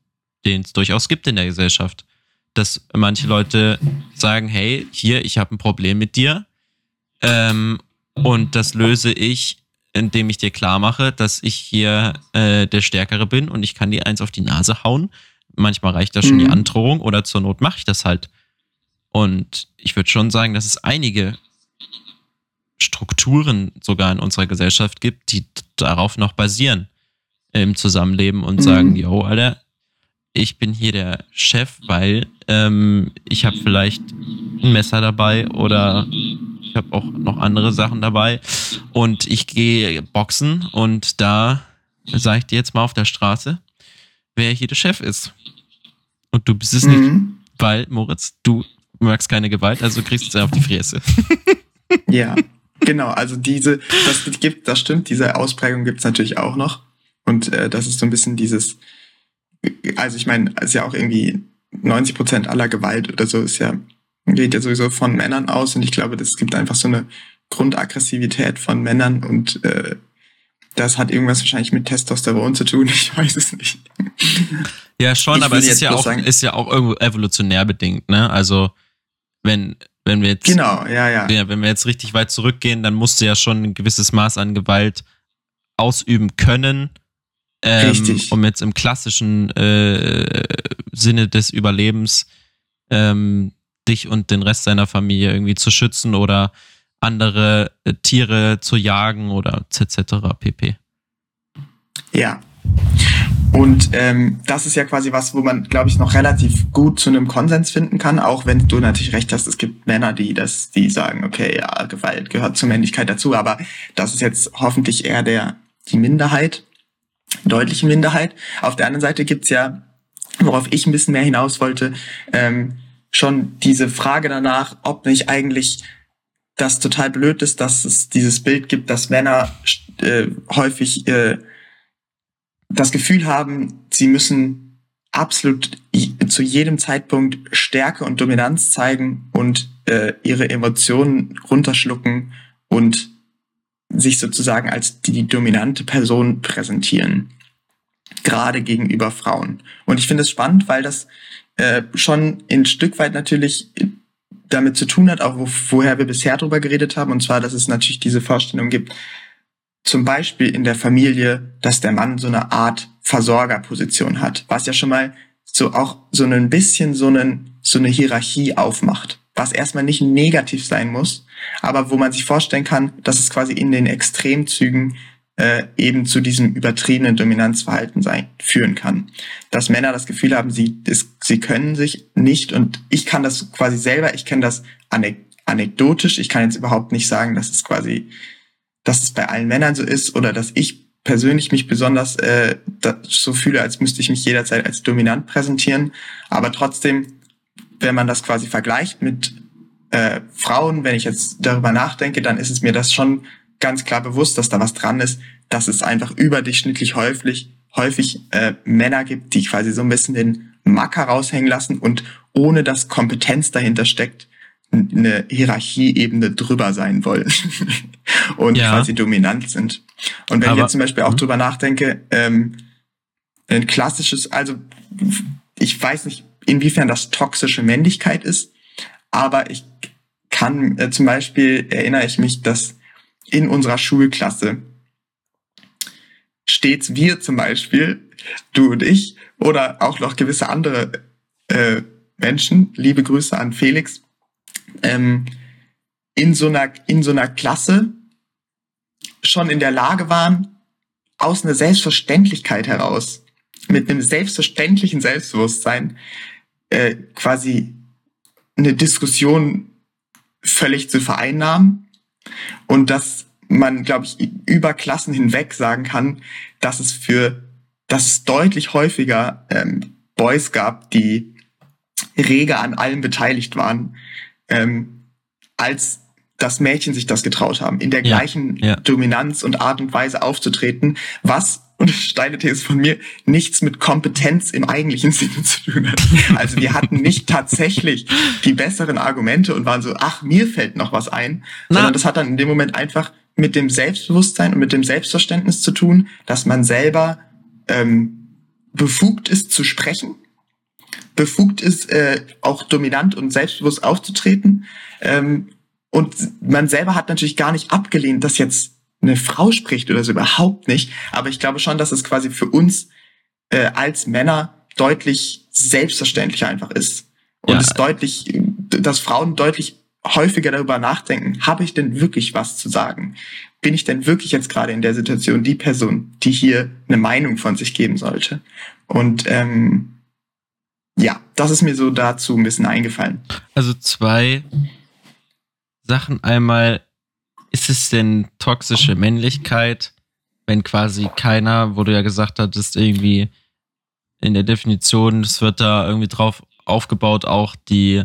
es durchaus gibt in der Gesellschaft. Dass manche Leute sagen, hey, hier, ich habe ein Problem mit dir. Ähm, und das löse ich, indem ich dir klar mache, dass ich hier äh, der Stärkere bin und ich kann dir eins auf die Nase hauen. Manchmal reicht da schon mhm. die Androhung oder zur Not mache ich das halt. Und ich würde schon sagen, dass es einige Strukturen sogar in unserer Gesellschaft gibt, die darauf noch basieren im Zusammenleben und mhm. sagen, yo, Alter, ich bin hier der Chef, weil ähm, ich habe vielleicht ein Messer dabei oder ich habe auch noch andere Sachen dabei und ich gehe boxen und da sage ich dir jetzt mal auf der Straße, wer hier der Chef ist. Und du bist es mhm. nicht, weil, Moritz, du magst keine Gewalt, also kriegst du es auf die Fresse. ja. Genau, also diese, das gibt, das stimmt, diese Ausprägung gibt's natürlich auch noch. Und äh, das ist so ein bisschen dieses, also ich meine, ist ja auch irgendwie 90 Prozent aller Gewalt oder so ist ja, geht ja sowieso von Männern aus und ich glaube, das gibt einfach so eine Grundaggressivität von Männern und äh, das hat irgendwas wahrscheinlich mit Testosteron zu tun, ich weiß es nicht. Ja, schon, ich aber es ist ja, auch, sagen, ist ja auch irgendwo evolutionär bedingt, ne? Also, wenn, wenn wir jetzt. Genau, ja, ja. ja. Wenn wir jetzt richtig weit zurückgehen, dann musst du ja schon ein gewisses Maß an Gewalt ausüben können. Ähm, richtig. Um jetzt im klassischen äh, Sinne des Überlebens ähm, dich und den Rest deiner Familie irgendwie zu schützen oder andere äh, Tiere zu jagen oder etc. pp. Ja. Und ähm, das ist ja quasi was, wo man, glaube ich, noch relativ gut zu einem Konsens finden kann, auch wenn du natürlich recht hast, es gibt Männer, die das, die sagen, okay, ja, Gewalt gehört zur Männlichkeit dazu, aber das ist jetzt hoffentlich eher der die Minderheit, deutliche Minderheit. Auf der anderen Seite gibt's ja, worauf ich ein bisschen mehr hinaus wollte, ähm, schon diese Frage danach, ob nicht eigentlich das total blöd ist, dass es dieses Bild gibt, dass Männer äh, häufig äh, das Gefühl haben, sie müssen absolut zu jedem Zeitpunkt Stärke und Dominanz zeigen und äh, ihre Emotionen runterschlucken und sich sozusagen als die dominante Person präsentieren. Gerade gegenüber Frauen. Und ich finde es spannend, weil das äh, schon ein Stück weit natürlich damit zu tun hat, auch wo, woher wir bisher drüber geredet haben, und zwar, dass es natürlich diese Vorstellung gibt, zum Beispiel in der Familie, dass der Mann so eine Art Versorgerposition hat, was ja schon mal so auch so ein bisschen so, einen, so eine Hierarchie aufmacht, was erstmal nicht negativ sein muss, aber wo man sich vorstellen kann, dass es quasi in den Extremzügen äh, eben zu diesem übertriebenen Dominanzverhalten sein, führen kann. Dass Männer das Gefühl haben, sie, das, sie können sich nicht und ich kann das quasi selber, ich kenne das anekdotisch, ich kann jetzt überhaupt nicht sagen, dass es quasi, dass es bei allen Männern so ist oder dass ich persönlich mich besonders äh, so fühle, als müsste ich mich jederzeit als dominant präsentieren. Aber trotzdem, wenn man das quasi vergleicht mit äh, Frauen, wenn ich jetzt darüber nachdenke, dann ist es mir das schon ganz klar bewusst, dass da was dran ist, dass es einfach überdurchschnittlich häufig, häufig äh, Männer gibt, die quasi so ein bisschen den Macker raushängen lassen und ohne dass Kompetenz dahinter steckt, eine Hierarchieebene drüber sein wollen und ja. quasi dominant sind. Und wenn Aber, ich jetzt zum Beispiel auch mhm. drüber nachdenke, ähm, ein klassisches, also ich weiß nicht, inwiefern das toxische Männlichkeit ist, aber ich kann äh, zum Beispiel erinnere ich mich, dass in unserer Schulklasse stets wir zum Beispiel, du und ich, oder auch noch gewisse andere äh, Menschen, liebe Grüße an Felix, ähm, in so einer in so einer Klasse schon in der Lage waren, aus einer Selbstverständlichkeit heraus, mit einem selbstverständlichen Selbstbewusstsein, äh, quasi eine Diskussion völlig zu vereinnahmen. Und dass man, glaube ich, über Klassen hinweg sagen kann, dass es für, dass es deutlich häufiger ähm, Boys gab, die rege an allem beteiligt waren, ähm, als das Mädchen sich das getraut haben, in der ja, gleichen ja. Dominanz und Art und Weise aufzutreten, was, und steile These von mir, nichts mit Kompetenz im eigentlichen Sinne zu tun hat. Also wir hatten nicht tatsächlich die besseren Argumente und waren so, ach, mir fällt noch was ein, Na. sondern das hat dann in dem Moment einfach mit dem Selbstbewusstsein und mit dem Selbstverständnis zu tun, dass man selber ähm, befugt ist zu sprechen, befugt ist, äh, auch dominant und selbstbewusst aufzutreten. Ähm, und man selber hat natürlich gar nicht abgelehnt, dass jetzt eine Frau spricht oder so überhaupt nicht. Aber ich glaube schon, dass es quasi für uns äh, als Männer deutlich selbstverständlicher einfach ist. Und ja. es deutlich, dass Frauen deutlich häufiger darüber nachdenken, habe ich denn wirklich was zu sagen? Bin ich denn wirklich jetzt gerade in der Situation die Person, die hier eine Meinung von sich geben sollte? Und ähm, ja, das ist mir so dazu ein bisschen eingefallen. Also zwei Sachen. Einmal, ist es denn toxische Männlichkeit, wenn quasi keiner, wo du ja gesagt hattest, irgendwie in der Definition, es wird da irgendwie drauf aufgebaut, auch die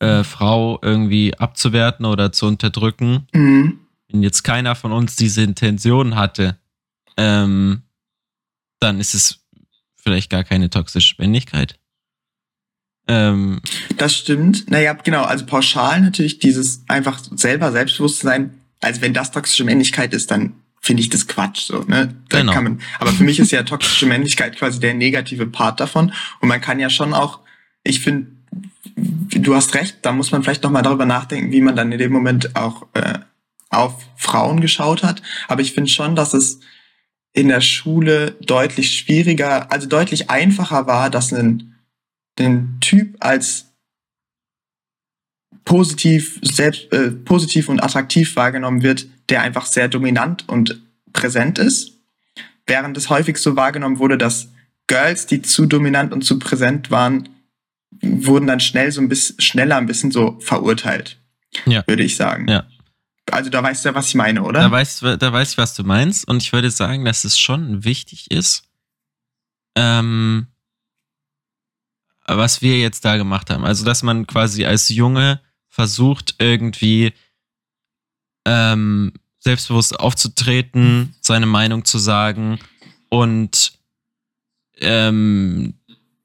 äh, Frau irgendwie abzuwerten oder zu unterdrücken. Mhm. Wenn jetzt keiner von uns diese Intention hatte, ähm, dann ist es vielleicht gar keine toxische Männlichkeit. Ähm, das stimmt. Naja, genau. Also pauschal natürlich dieses einfach selber Selbstbewusstsein also wenn das toxische Männlichkeit ist, dann finde ich das Quatsch so, ne? Da Genau. kann man, aber für mich ist ja toxische Männlichkeit quasi der negative Part davon und man kann ja schon auch, ich finde, du hast recht, da muss man vielleicht noch mal darüber nachdenken, wie man dann in dem Moment auch äh, auf Frauen geschaut hat, aber ich finde schon, dass es in der Schule deutlich schwieriger, also deutlich einfacher war, dass ein, ein Typ als positiv, selbst, äh, positiv und attraktiv wahrgenommen wird, der einfach sehr dominant und präsent ist. Während es häufig so wahrgenommen wurde, dass Girls, die zu dominant und zu präsent waren, wurden dann schnell so ein bisschen, schneller ein bisschen so verurteilt. Ja. Würde ich sagen. Ja. Also da weißt du ja, was ich meine, oder? Da weißt, da weiß ich, was du meinst. Und ich würde sagen, dass es schon wichtig ist, ähm, was wir jetzt da gemacht haben. Also, dass man quasi als Junge versucht, irgendwie ähm, selbstbewusst aufzutreten, seine Meinung zu sagen und ähm,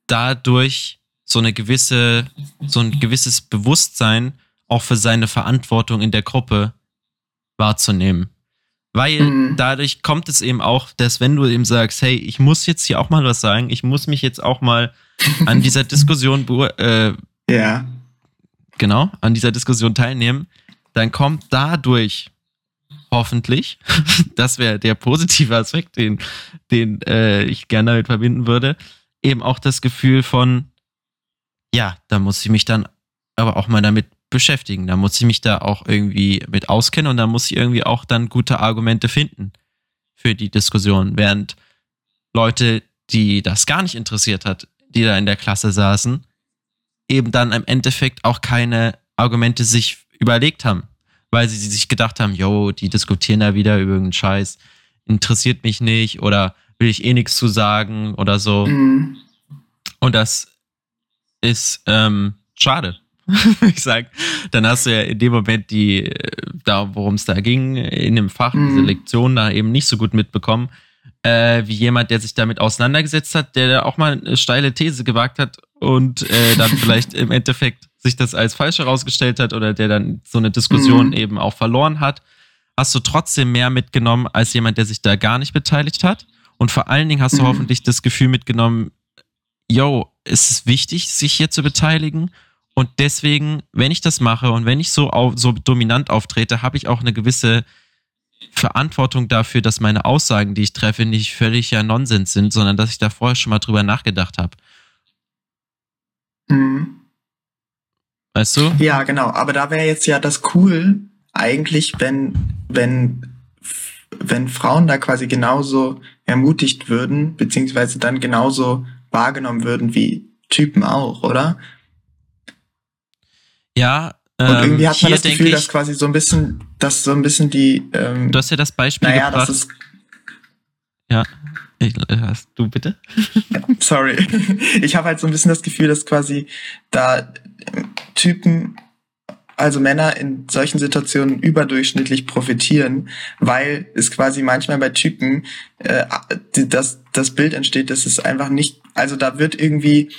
dadurch so eine gewisse, so ein gewisses Bewusstsein auch für seine Verantwortung in der Gruppe wahrzunehmen. Weil Mhm. dadurch kommt es eben auch, dass wenn du eben sagst, hey, ich muss jetzt hier auch mal was sagen, ich muss mich jetzt auch mal an dieser Diskussion, äh, ja. genau, an dieser Diskussion teilnehmen, dann kommt dadurch hoffentlich, das wäre der positive Aspekt, den, den äh, ich gerne damit verbinden würde, eben auch das Gefühl von, ja, da muss ich mich dann aber auch mal damit beschäftigen, da muss ich mich da auch irgendwie mit auskennen und da muss ich irgendwie auch dann gute Argumente finden für die Diskussion, während Leute, die das gar nicht interessiert hat, die da in der Klasse saßen, eben dann im Endeffekt auch keine Argumente sich überlegt haben, weil sie sich gedacht haben, yo, die diskutieren da wieder über irgendeinen Scheiß, interessiert mich nicht oder will ich eh nichts zu sagen oder so. Mhm. Und das ist ähm, schade. ich sag, dann hast du ja in dem Moment die, äh, da worum es da ging, in dem Fach, Mhm. diese Lektion da eben nicht so gut mitbekommen, äh, wie jemand, der sich damit auseinandergesetzt hat, der da auch mal eine steile These gewagt hat und äh, dann vielleicht im Endeffekt sich das als falsch herausgestellt hat oder der dann so eine Diskussion Mhm. eben auch verloren hat, hast du trotzdem mehr mitgenommen als jemand, der sich da gar nicht beteiligt hat. Und vor allen Dingen hast du Mhm. hoffentlich das Gefühl mitgenommen, yo, es ist wichtig, sich hier zu beteiligen. Und deswegen, wenn ich das mache und wenn ich so, au- so dominant auftrete, habe ich auch eine gewisse Verantwortung dafür, dass meine Aussagen, die ich treffe, nicht völliger Nonsens sind, sondern dass ich da vorher schon mal drüber nachgedacht habe. Mhm. Weißt du? Ja, genau. Aber da wäre jetzt ja das cool, eigentlich, wenn, wenn, wenn Frauen da quasi genauso ermutigt würden, beziehungsweise dann genauso wahrgenommen würden wie Typen auch, oder? Ja, Und ähm, irgendwie hat man das Gefühl, denke dass ich, quasi so ein bisschen, dass so ein bisschen die, ähm, du hast ja das Beispiel naja, das gebracht. ist, Ich, äh, hast du bitte? sorry. Ich habe halt so ein bisschen das Gefühl, dass quasi da ähm, Typen, also Männer in solchen Situationen überdurchschnittlich profitieren, weil es quasi manchmal bei Typen äh, das, das Bild entsteht, dass es einfach nicht, also da wird irgendwie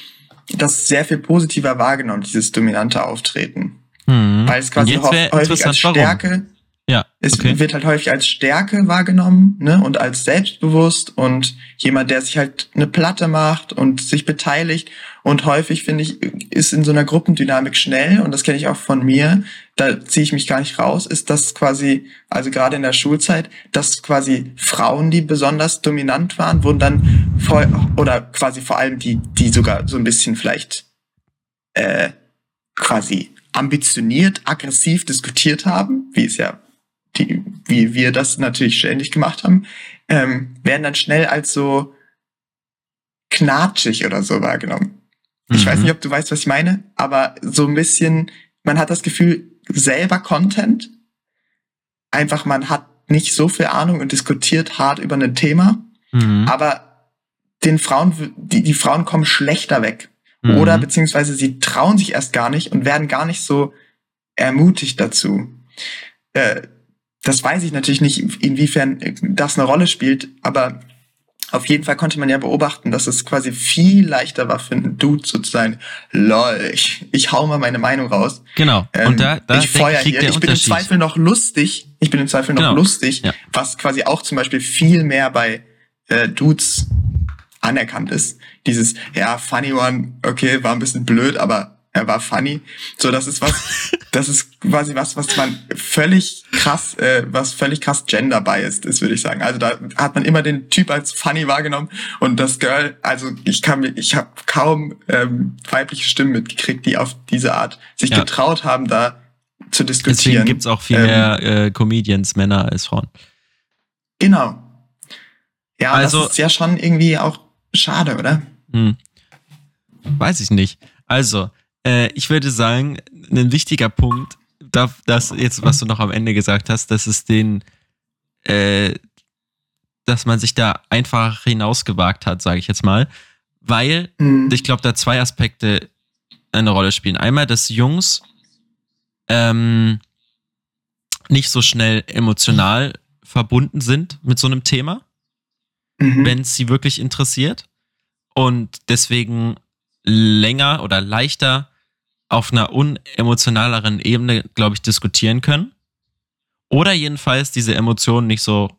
das sehr viel positiver wahrgenommen, dieses dominante Auftreten. Hm. Weil es quasi häufig als interessant, warum. Ja, es okay. wird halt häufig als Stärke wahrgenommen ne? und als selbstbewusst und jemand, der sich halt eine Platte macht und sich beteiligt. Und häufig, finde ich, ist in so einer Gruppendynamik schnell, und das kenne ich auch von mir, da ziehe ich mich gar nicht raus, ist das quasi, also gerade in der Schulzeit, dass quasi Frauen, die besonders dominant waren, wurden dann voll, oder quasi vor allem die, die sogar so ein bisschen vielleicht äh, quasi ambitioniert, aggressiv diskutiert haben, wie es ja die, wie wir das natürlich ständig gemacht haben, ähm, werden dann schnell als so knatschig oder so wahrgenommen. Ich Mhm. weiß nicht, ob du weißt, was ich meine, aber so ein bisschen, man hat das Gefühl, selber Content, einfach man hat nicht so viel Ahnung und diskutiert hart über ein Thema, Mhm. aber den Frauen, die, die Frauen kommen schlechter weg. Mhm. Oder beziehungsweise sie trauen sich erst gar nicht und werden gar nicht so ermutigt dazu. Äh, das weiß ich natürlich nicht, inwiefern das eine Rolle spielt, aber auf jeden Fall konnte man ja beobachten, dass es quasi viel leichter war für einen Dude sozusagen, lol, ich, ich hau mal meine Meinung raus. Genau. Ähm, Und da, da ich feuer hier. Ich bin im Zweifel noch lustig. Ich bin im Zweifel noch genau. lustig, ja. was quasi auch zum Beispiel viel mehr bei äh, Dudes anerkannt ist. Dieses, ja, funny one, okay, war ein bisschen blöd, aber er war funny. So, das ist was, das ist quasi was, was man völlig krass, äh, was völlig krass gender-biased ist, würde ich sagen. Also da hat man immer den Typ als funny wahrgenommen und das Girl, also ich kann mir, ich habe kaum ähm, weibliche Stimmen mitgekriegt, die auf diese Art sich ja. getraut haben, da zu diskutieren. Deswegen gibt's auch viel ähm, mehr äh, Comedians, Männer als Frauen. Genau. Ja, also, das ist ja schon irgendwie auch schade, oder? Hm. Weiß ich nicht. Also, äh, ich würde sagen, ein wichtiger Punkt, das jetzt, was du noch am Ende gesagt hast, dass es den, äh, dass man sich da einfach hinausgewagt hat, sage ich jetzt mal, weil mhm. ich glaube, da zwei Aspekte eine Rolle spielen. Einmal, dass Jungs ähm, nicht so schnell emotional verbunden sind mit so einem Thema, mhm. wenn es sie wirklich interessiert und deswegen länger oder leichter auf einer unemotionaleren Ebene, glaube ich, diskutieren können. Oder jedenfalls diese Emotionen nicht so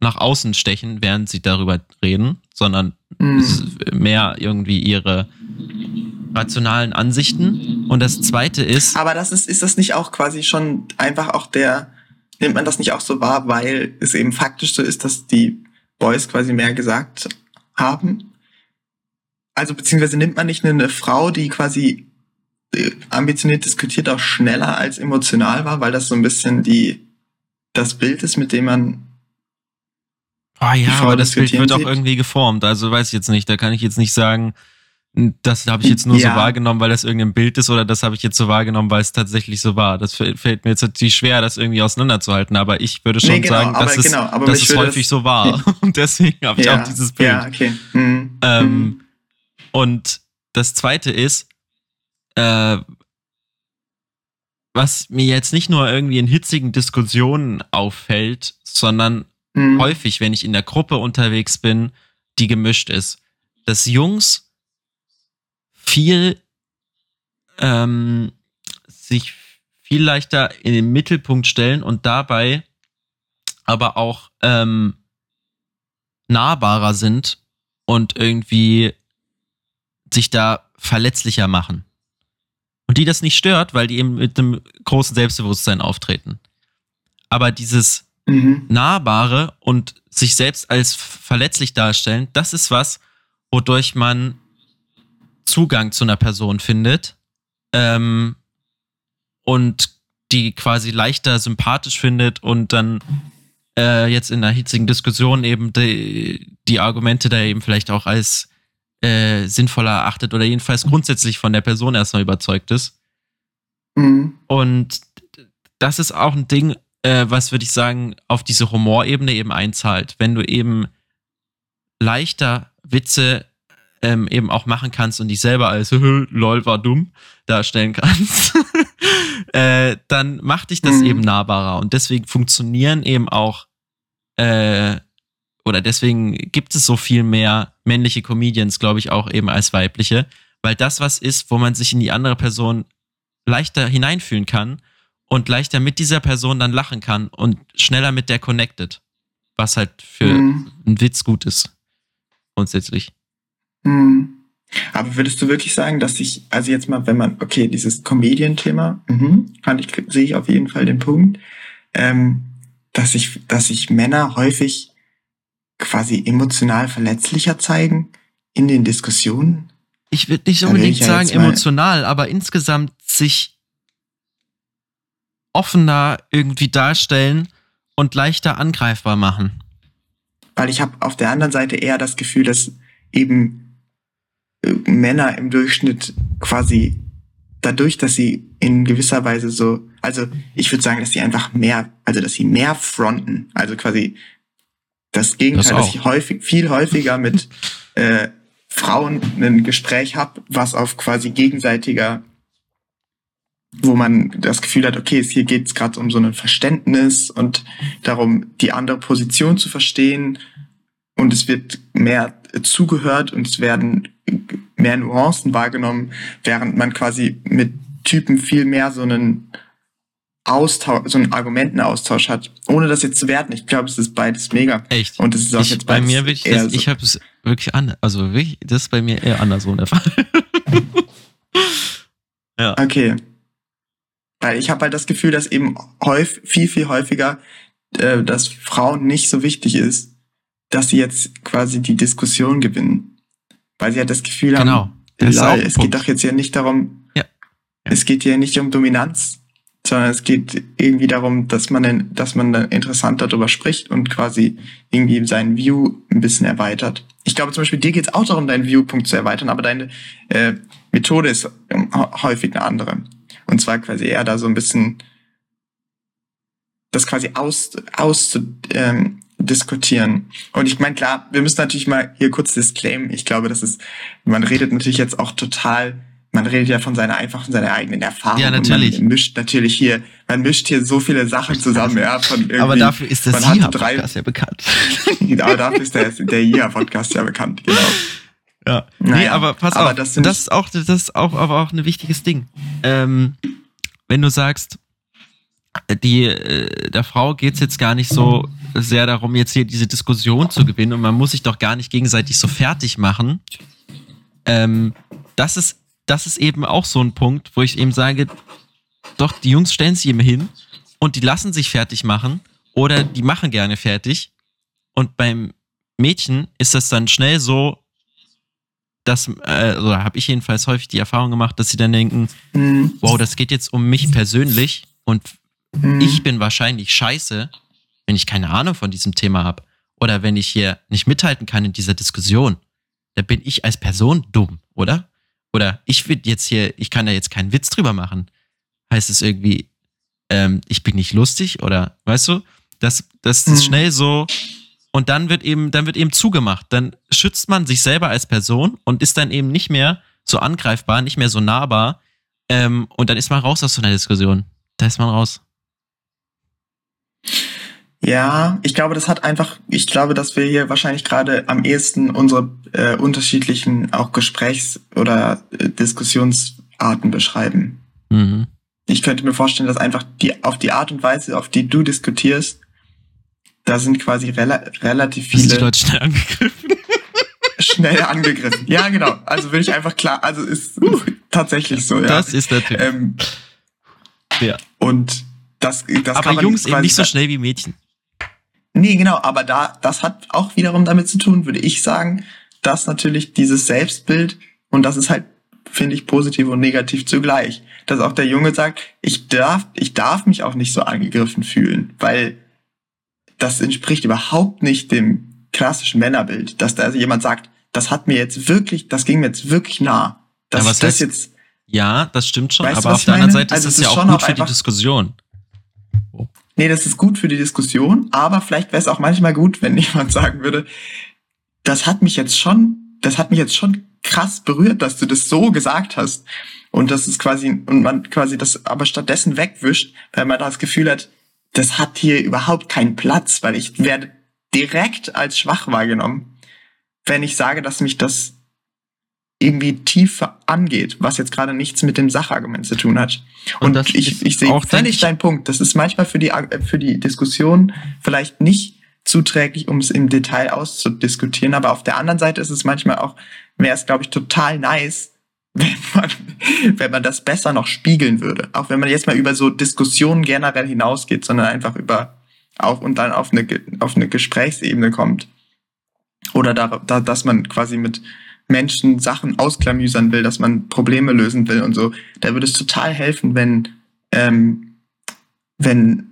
nach außen stechen, während sie darüber reden, sondern mm. mehr irgendwie ihre rationalen Ansichten. Und das zweite ist. Aber das ist, ist das nicht auch quasi schon einfach auch der, nimmt man das nicht auch so wahr, weil es eben faktisch so ist, dass die Boys quasi mehr gesagt haben? Also beziehungsweise nimmt man nicht eine Frau, die quasi ambitioniert diskutiert auch schneller als emotional war, weil das so ein bisschen die das Bild ist, mit dem man Ah ja, aber das Bild wird auch irgendwie geformt. Also weiß ich jetzt nicht. Da kann ich jetzt nicht sagen, das habe ich jetzt nur ja. so wahrgenommen, weil das irgendein Bild ist, oder das habe ich jetzt so wahrgenommen, weil es tatsächlich so war. Das fällt mir jetzt natürlich schwer, das irgendwie auseinanderzuhalten. Aber ich würde schon nee, genau, sagen, dass, es, genau, dass es häufig das, so war. Und deswegen habe ich ja, auch dieses Bild. Ja, okay. Mhm. Ähm, mhm. Und das Zweite ist, äh, was mir jetzt nicht nur irgendwie in hitzigen Diskussionen auffällt, sondern mhm. häufig, wenn ich in der Gruppe unterwegs bin, die gemischt ist, dass Jungs viel ähm, sich viel leichter in den Mittelpunkt stellen und dabei aber auch ähm, nahbarer sind und irgendwie sich da verletzlicher machen. Die das nicht stört, weil die eben mit einem großen Selbstbewusstsein auftreten. Aber dieses mhm. Nahbare und sich selbst als verletzlich darstellen, das ist was, wodurch man Zugang zu einer Person findet ähm, und die quasi leichter sympathisch findet und dann äh, jetzt in einer hitzigen Diskussion eben die, die Argumente da eben vielleicht auch als äh, sinnvoller erachtet oder jedenfalls grundsätzlich von der Person erstmal überzeugt ist. Mhm. Und das ist auch ein Ding, äh, was würde ich sagen, auf diese Humorebene eben einzahlt. Wenn du eben leichter Witze ähm, eben auch machen kannst und dich selber als lol war dumm darstellen kannst, äh, dann macht dich das mhm. eben nahbarer. Und deswegen funktionieren eben auch äh, oder deswegen gibt es so viel mehr männliche Comedians, glaube ich, auch eben als weibliche, weil das was ist, wo man sich in die andere Person leichter hineinfühlen kann und leichter mit dieser Person dann lachen kann und schneller mit der connected, was halt für mhm. einen Witz gut ist, grundsätzlich. Mhm. Aber würdest du wirklich sagen, dass ich, also jetzt mal, wenn man, okay, dieses Comedian-Thema, mhm, fand ich, sehe ich auf jeden Fall den Punkt, ähm, dass ich, dass ich Männer häufig quasi emotional verletzlicher zeigen in den Diskussionen? Ich würde nicht unbedingt sagen emotional, aber insgesamt sich offener irgendwie darstellen und leichter angreifbar machen. Weil ich habe auf der anderen Seite eher das Gefühl, dass eben äh, Männer im Durchschnitt quasi dadurch, dass sie in gewisser Weise so, also ich würde sagen, dass sie einfach mehr, also dass sie mehr fronten, also quasi das Gegenteil, das dass ich häufig, viel häufiger mit äh, Frauen ein Gespräch habe, was auf quasi gegenseitiger, wo man das Gefühl hat, okay, hier geht es gerade um so ein Verständnis und darum, die andere Position zu verstehen. Und es wird mehr zugehört und es werden mehr Nuancen wahrgenommen, während man quasi mit Typen viel mehr so einen Austausch, so einen Argumentenaustausch hat, ohne das jetzt zu werten. Ich glaube, es ist beides mega. Echt? Und es ist auch ich, jetzt bei mir wirklich, das, so ich habe es wirklich an, also wirklich, das ist bei mir eher andersrum der Fall. ja. Okay. Weil ich habe halt das Gefühl, dass eben häufig, viel, viel häufiger, äh, dass Frauen nicht so wichtig ist, dass sie jetzt quasi die Diskussion gewinnen. Weil sie halt das Gefühl genau. haben, lol, es geht doch jetzt ja nicht darum, ja. Ja. es geht ja nicht um Dominanz, sondern es geht irgendwie darum, dass man, dass man dann interessant darüber spricht und quasi irgendwie seinen View ein bisschen erweitert. Ich glaube zum Beispiel, dir geht es auch darum, deinen Viewpunkt zu erweitern, aber deine äh, Methode ist häufig eine andere. Und zwar quasi eher da so ein bisschen das quasi aus, aus ähm, diskutieren. Und ich meine, klar, wir müssen natürlich mal hier kurz disclaimen. Ich glaube, das ist, man redet natürlich jetzt auch total, man redet ja von seiner einfach von seiner eigenen Erfahrung. Ja, natürlich. Und man mischt natürlich hier, man mischt hier so viele Sachen zusammen, ja, von Aber dafür ist das JIHA-Podcast ja bekannt. aber dafür ist der, der JIHA-Podcast ja bekannt, genau. Ja. Naja, nee, aber pass aber auf, das, das, ist auch, das ist auch, aber auch ein wichtiges Ding. Ähm, wenn du sagst, die, äh, der Frau geht's jetzt gar nicht so sehr darum, jetzt hier diese Diskussion zu gewinnen und man muss sich doch gar nicht gegenseitig so fertig machen. Ähm, das ist, das ist eben auch so ein Punkt, wo ich eben sage, doch, die Jungs stellen sich eben hin und die lassen sich fertig machen oder die machen gerne fertig. Und beim Mädchen ist das dann schnell so, dass, äh, oder habe ich jedenfalls häufig die Erfahrung gemacht, dass sie dann denken, mhm. wow, das geht jetzt um mich persönlich und mhm. ich bin wahrscheinlich scheiße, wenn ich keine Ahnung von diesem Thema habe oder wenn ich hier nicht mithalten kann in dieser Diskussion, dann bin ich als Person dumm, oder? Oder ich will jetzt hier, ich kann da jetzt keinen Witz drüber machen. Heißt es irgendwie, ähm, ich bin nicht lustig oder, weißt du? Das, das ist mhm. schnell so, und dann wird eben, dann wird eben zugemacht. Dann schützt man sich selber als Person und ist dann eben nicht mehr so angreifbar, nicht mehr so nahbar. Ähm, und dann ist man raus aus so einer Diskussion. Da ist man raus. Ja, ich glaube, das hat einfach, ich glaube, dass wir hier wahrscheinlich gerade am ehesten unsere äh, unterschiedlichen auch Gesprächs- oder äh, Diskussionsarten beschreiben. Mhm. Ich könnte mir vorstellen, dass einfach die, auf die Art und Weise, auf die du diskutierst, da sind quasi rela relativ viele. Sind die Leute schnell angegriffen? schnell angegriffen. Ja, genau. Also will ich einfach klar, also ist uh, tatsächlich so, ja. Das ist natürlich. Ähm, ja. Und das, das aber Jungs eben nicht so schnell wie Mädchen. Nee, genau, aber da, das hat auch wiederum damit zu tun, würde ich sagen, dass natürlich dieses Selbstbild, und das ist halt, finde ich, positiv und negativ zugleich, dass auch der Junge sagt, ich darf, ich darf mich auch nicht so angegriffen fühlen, weil das entspricht überhaupt nicht dem klassischen Männerbild, dass da also jemand sagt, das hat mir jetzt wirklich, das ging mir jetzt wirklich nah. Dass ja, was das heißt, jetzt. Ja, das stimmt schon, aber auf der anderen Seite also ist es ja auch gut für die Diskussion. Nee, das ist gut für die Diskussion, aber vielleicht wäre es auch manchmal gut, wenn jemand sagen würde, das hat mich jetzt schon, das hat mich jetzt schon krass berührt, dass du das so gesagt hast. Und das ist quasi, und man quasi das aber stattdessen wegwischt, weil man das Gefühl hat, das hat hier überhaupt keinen Platz, weil ich werde direkt als schwach wahrgenommen, wenn ich sage, dass mich das irgendwie tiefer angeht, was jetzt gerade nichts mit dem Sachargument zu tun hat. Und, Und ich, ich sehe völlig deinen Punkt. Das ist manchmal für die, für die Diskussion vielleicht nicht zuträglich, um es im Detail auszudiskutieren. Aber auf der anderen Seite ist es manchmal auch, wäre es, glaube ich, total nice, wenn man, wenn man das besser noch spiegeln würde. Auch wenn man jetzt mal über so Diskussionen generell hinausgeht, sondern einfach über auch und dann auf eine, auf eine Gesprächsebene kommt. Oder da, da, dass man quasi mit Menschen Sachen ausklamüsern will, dass man Probleme lösen will und so. Da würde es total helfen, wenn, ähm, wenn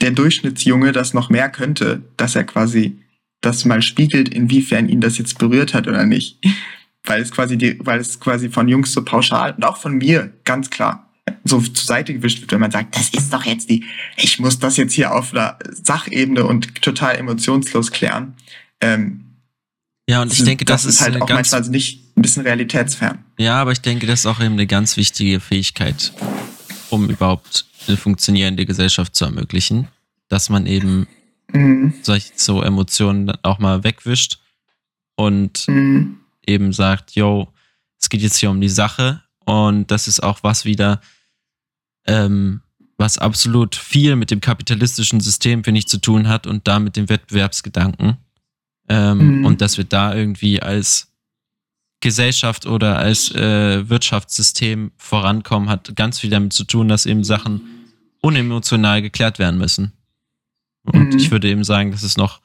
der Durchschnittsjunge das noch mehr könnte, dass er quasi das mal spiegelt, inwiefern ihn das jetzt berührt hat oder nicht weil es quasi die, weil es quasi von Jungs so pauschal und auch von mir ganz klar so zur Seite gewischt wird, wenn man sagt, das ist doch jetzt die, ich muss das jetzt hier auf einer Sachebene und total emotionslos klären. Ähm, ja, und ich denke, das, das ist halt auch ganz, manchmal nicht ein bisschen realitätsfern. Ja, aber ich denke, das ist auch eben eine ganz wichtige Fähigkeit, um überhaupt eine funktionierende Gesellschaft zu ermöglichen, dass man eben mhm. solche so Emotionen dann auch mal wegwischt und mhm. eben sagt, yo, es geht jetzt hier um die Sache und das ist auch was wieder, ähm, was absolut viel mit dem kapitalistischen System, finde ich, zu tun hat und da mit dem Wettbewerbsgedanken. Ähm, mhm. Und dass wir da irgendwie als Gesellschaft oder als äh, Wirtschaftssystem vorankommen, hat ganz viel damit zu tun, dass eben Sachen unemotional geklärt werden müssen. Und mhm. ich würde eben sagen, dass es noch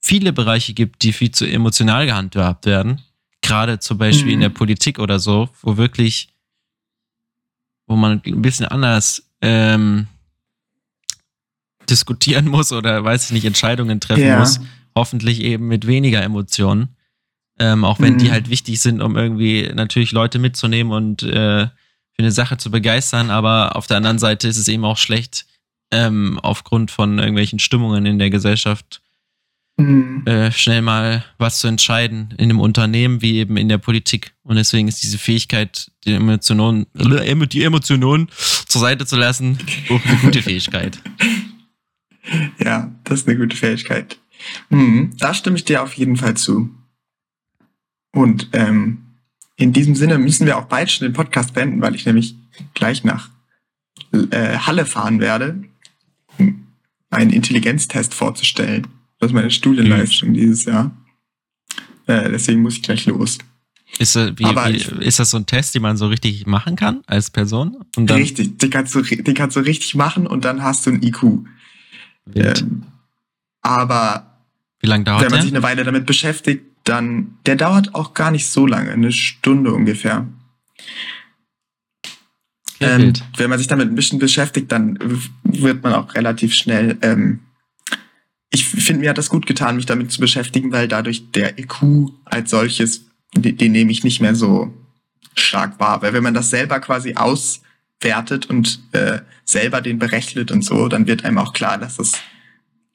viele Bereiche gibt, die viel zu emotional gehandhabt werden. Gerade zum Beispiel mhm. in der Politik oder so, wo wirklich, wo man ein bisschen anders ähm, diskutieren muss oder weiß ich nicht, Entscheidungen treffen ja. muss. Hoffentlich eben mit weniger Emotionen. Ähm, auch wenn mhm. die halt wichtig sind, um irgendwie natürlich Leute mitzunehmen und äh, für eine Sache zu begeistern. Aber auf der anderen Seite ist es eben auch schlecht, ähm, aufgrund von irgendwelchen Stimmungen in der Gesellschaft mhm. äh, schnell mal was zu entscheiden in einem Unternehmen wie eben in der Politik. Und deswegen ist diese Fähigkeit, die Emotionen, die Emotionen zur Seite zu lassen, eine gute Fähigkeit. Ja, das ist eine gute Fähigkeit. Mhm. Da stimme ich dir auf jeden Fall zu. Und ähm, in diesem Sinne müssen wir auch bald schon den Podcast beenden, weil ich nämlich gleich nach äh, Halle fahren werde, um einen Intelligenztest vorzustellen. Das ist meine Studienleistung mhm. dieses Jahr. Äh, deswegen muss ich gleich los. Ist, äh, wie, wie, ich, ist das so ein Test, den man so richtig machen kann als Person? Richtig, den kannst, du, den kannst du richtig machen und dann hast du ein IQ. Ähm, aber wie lange dauert wenn man der? sich eine Weile damit beschäftigt, dann, der dauert auch gar nicht so lange, eine Stunde ungefähr. Ähm, wenn man sich damit ein bisschen beschäftigt, dann wird man auch relativ schnell ähm, ich finde, mir hat das gut getan, mich damit zu beschäftigen, weil dadurch der EQ als solches, den, den nehme ich nicht mehr so stark wahr. Weil wenn man das selber quasi auswertet und äh, selber den berechnet und so, dann wird einem auch klar, dass das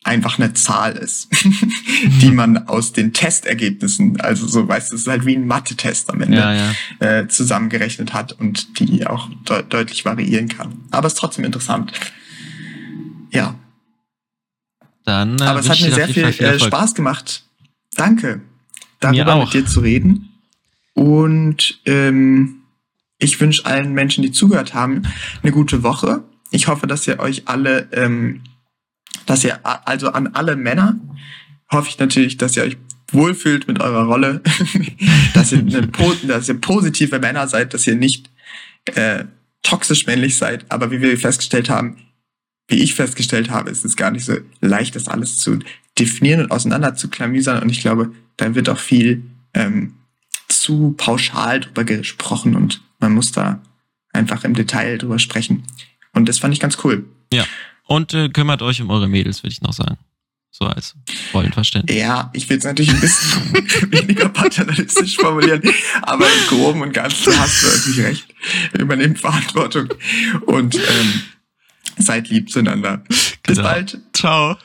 einfach eine Zahl ist, die man aus den Testergebnissen, also so weißt du, es ist halt wie ein Mathe-Test am Ende, ja, ja. Äh, zusammengerechnet hat und die auch de deutlich variieren kann. Aber es ist trotzdem interessant. Ja. Dann, äh, Aber es hat mir sehr viel, viel äh, Spaß gemacht. Danke, darüber mit dir zu reden. Und ähm, ich wünsche allen Menschen, die zugehört haben, eine gute Woche. Ich hoffe, dass ihr euch alle, ähm, dass ihr also an alle Männer hoffe ich natürlich, dass ihr euch wohlfühlt mit eurer Rolle, dass, ihr eine, dass ihr positive Männer seid, dass ihr nicht äh, toxisch männlich seid. Aber wie wir festgestellt haben, wie ich festgestellt habe, ist es gar nicht so leicht, das alles zu definieren und auseinander zu klamüsern. Und ich glaube, dann wird auch viel ähm, zu pauschal drüber gesprochen und man muss da einfach im Detail drüber sprechen. Und das fand ich ganz cool. Ja. Und äh, kümmert euch um eure Mädels, würde ich noch sagen. So als Rollenverständnis. Ja, ich will es natürlich ein bisschen weniger paternalistisch formulieren, aber im Groben und Ganzen hast du natürlich recht. Übernehmt Verantwortung und ähm, Seid lieb zueinander. Bis genau. bald. Ciao.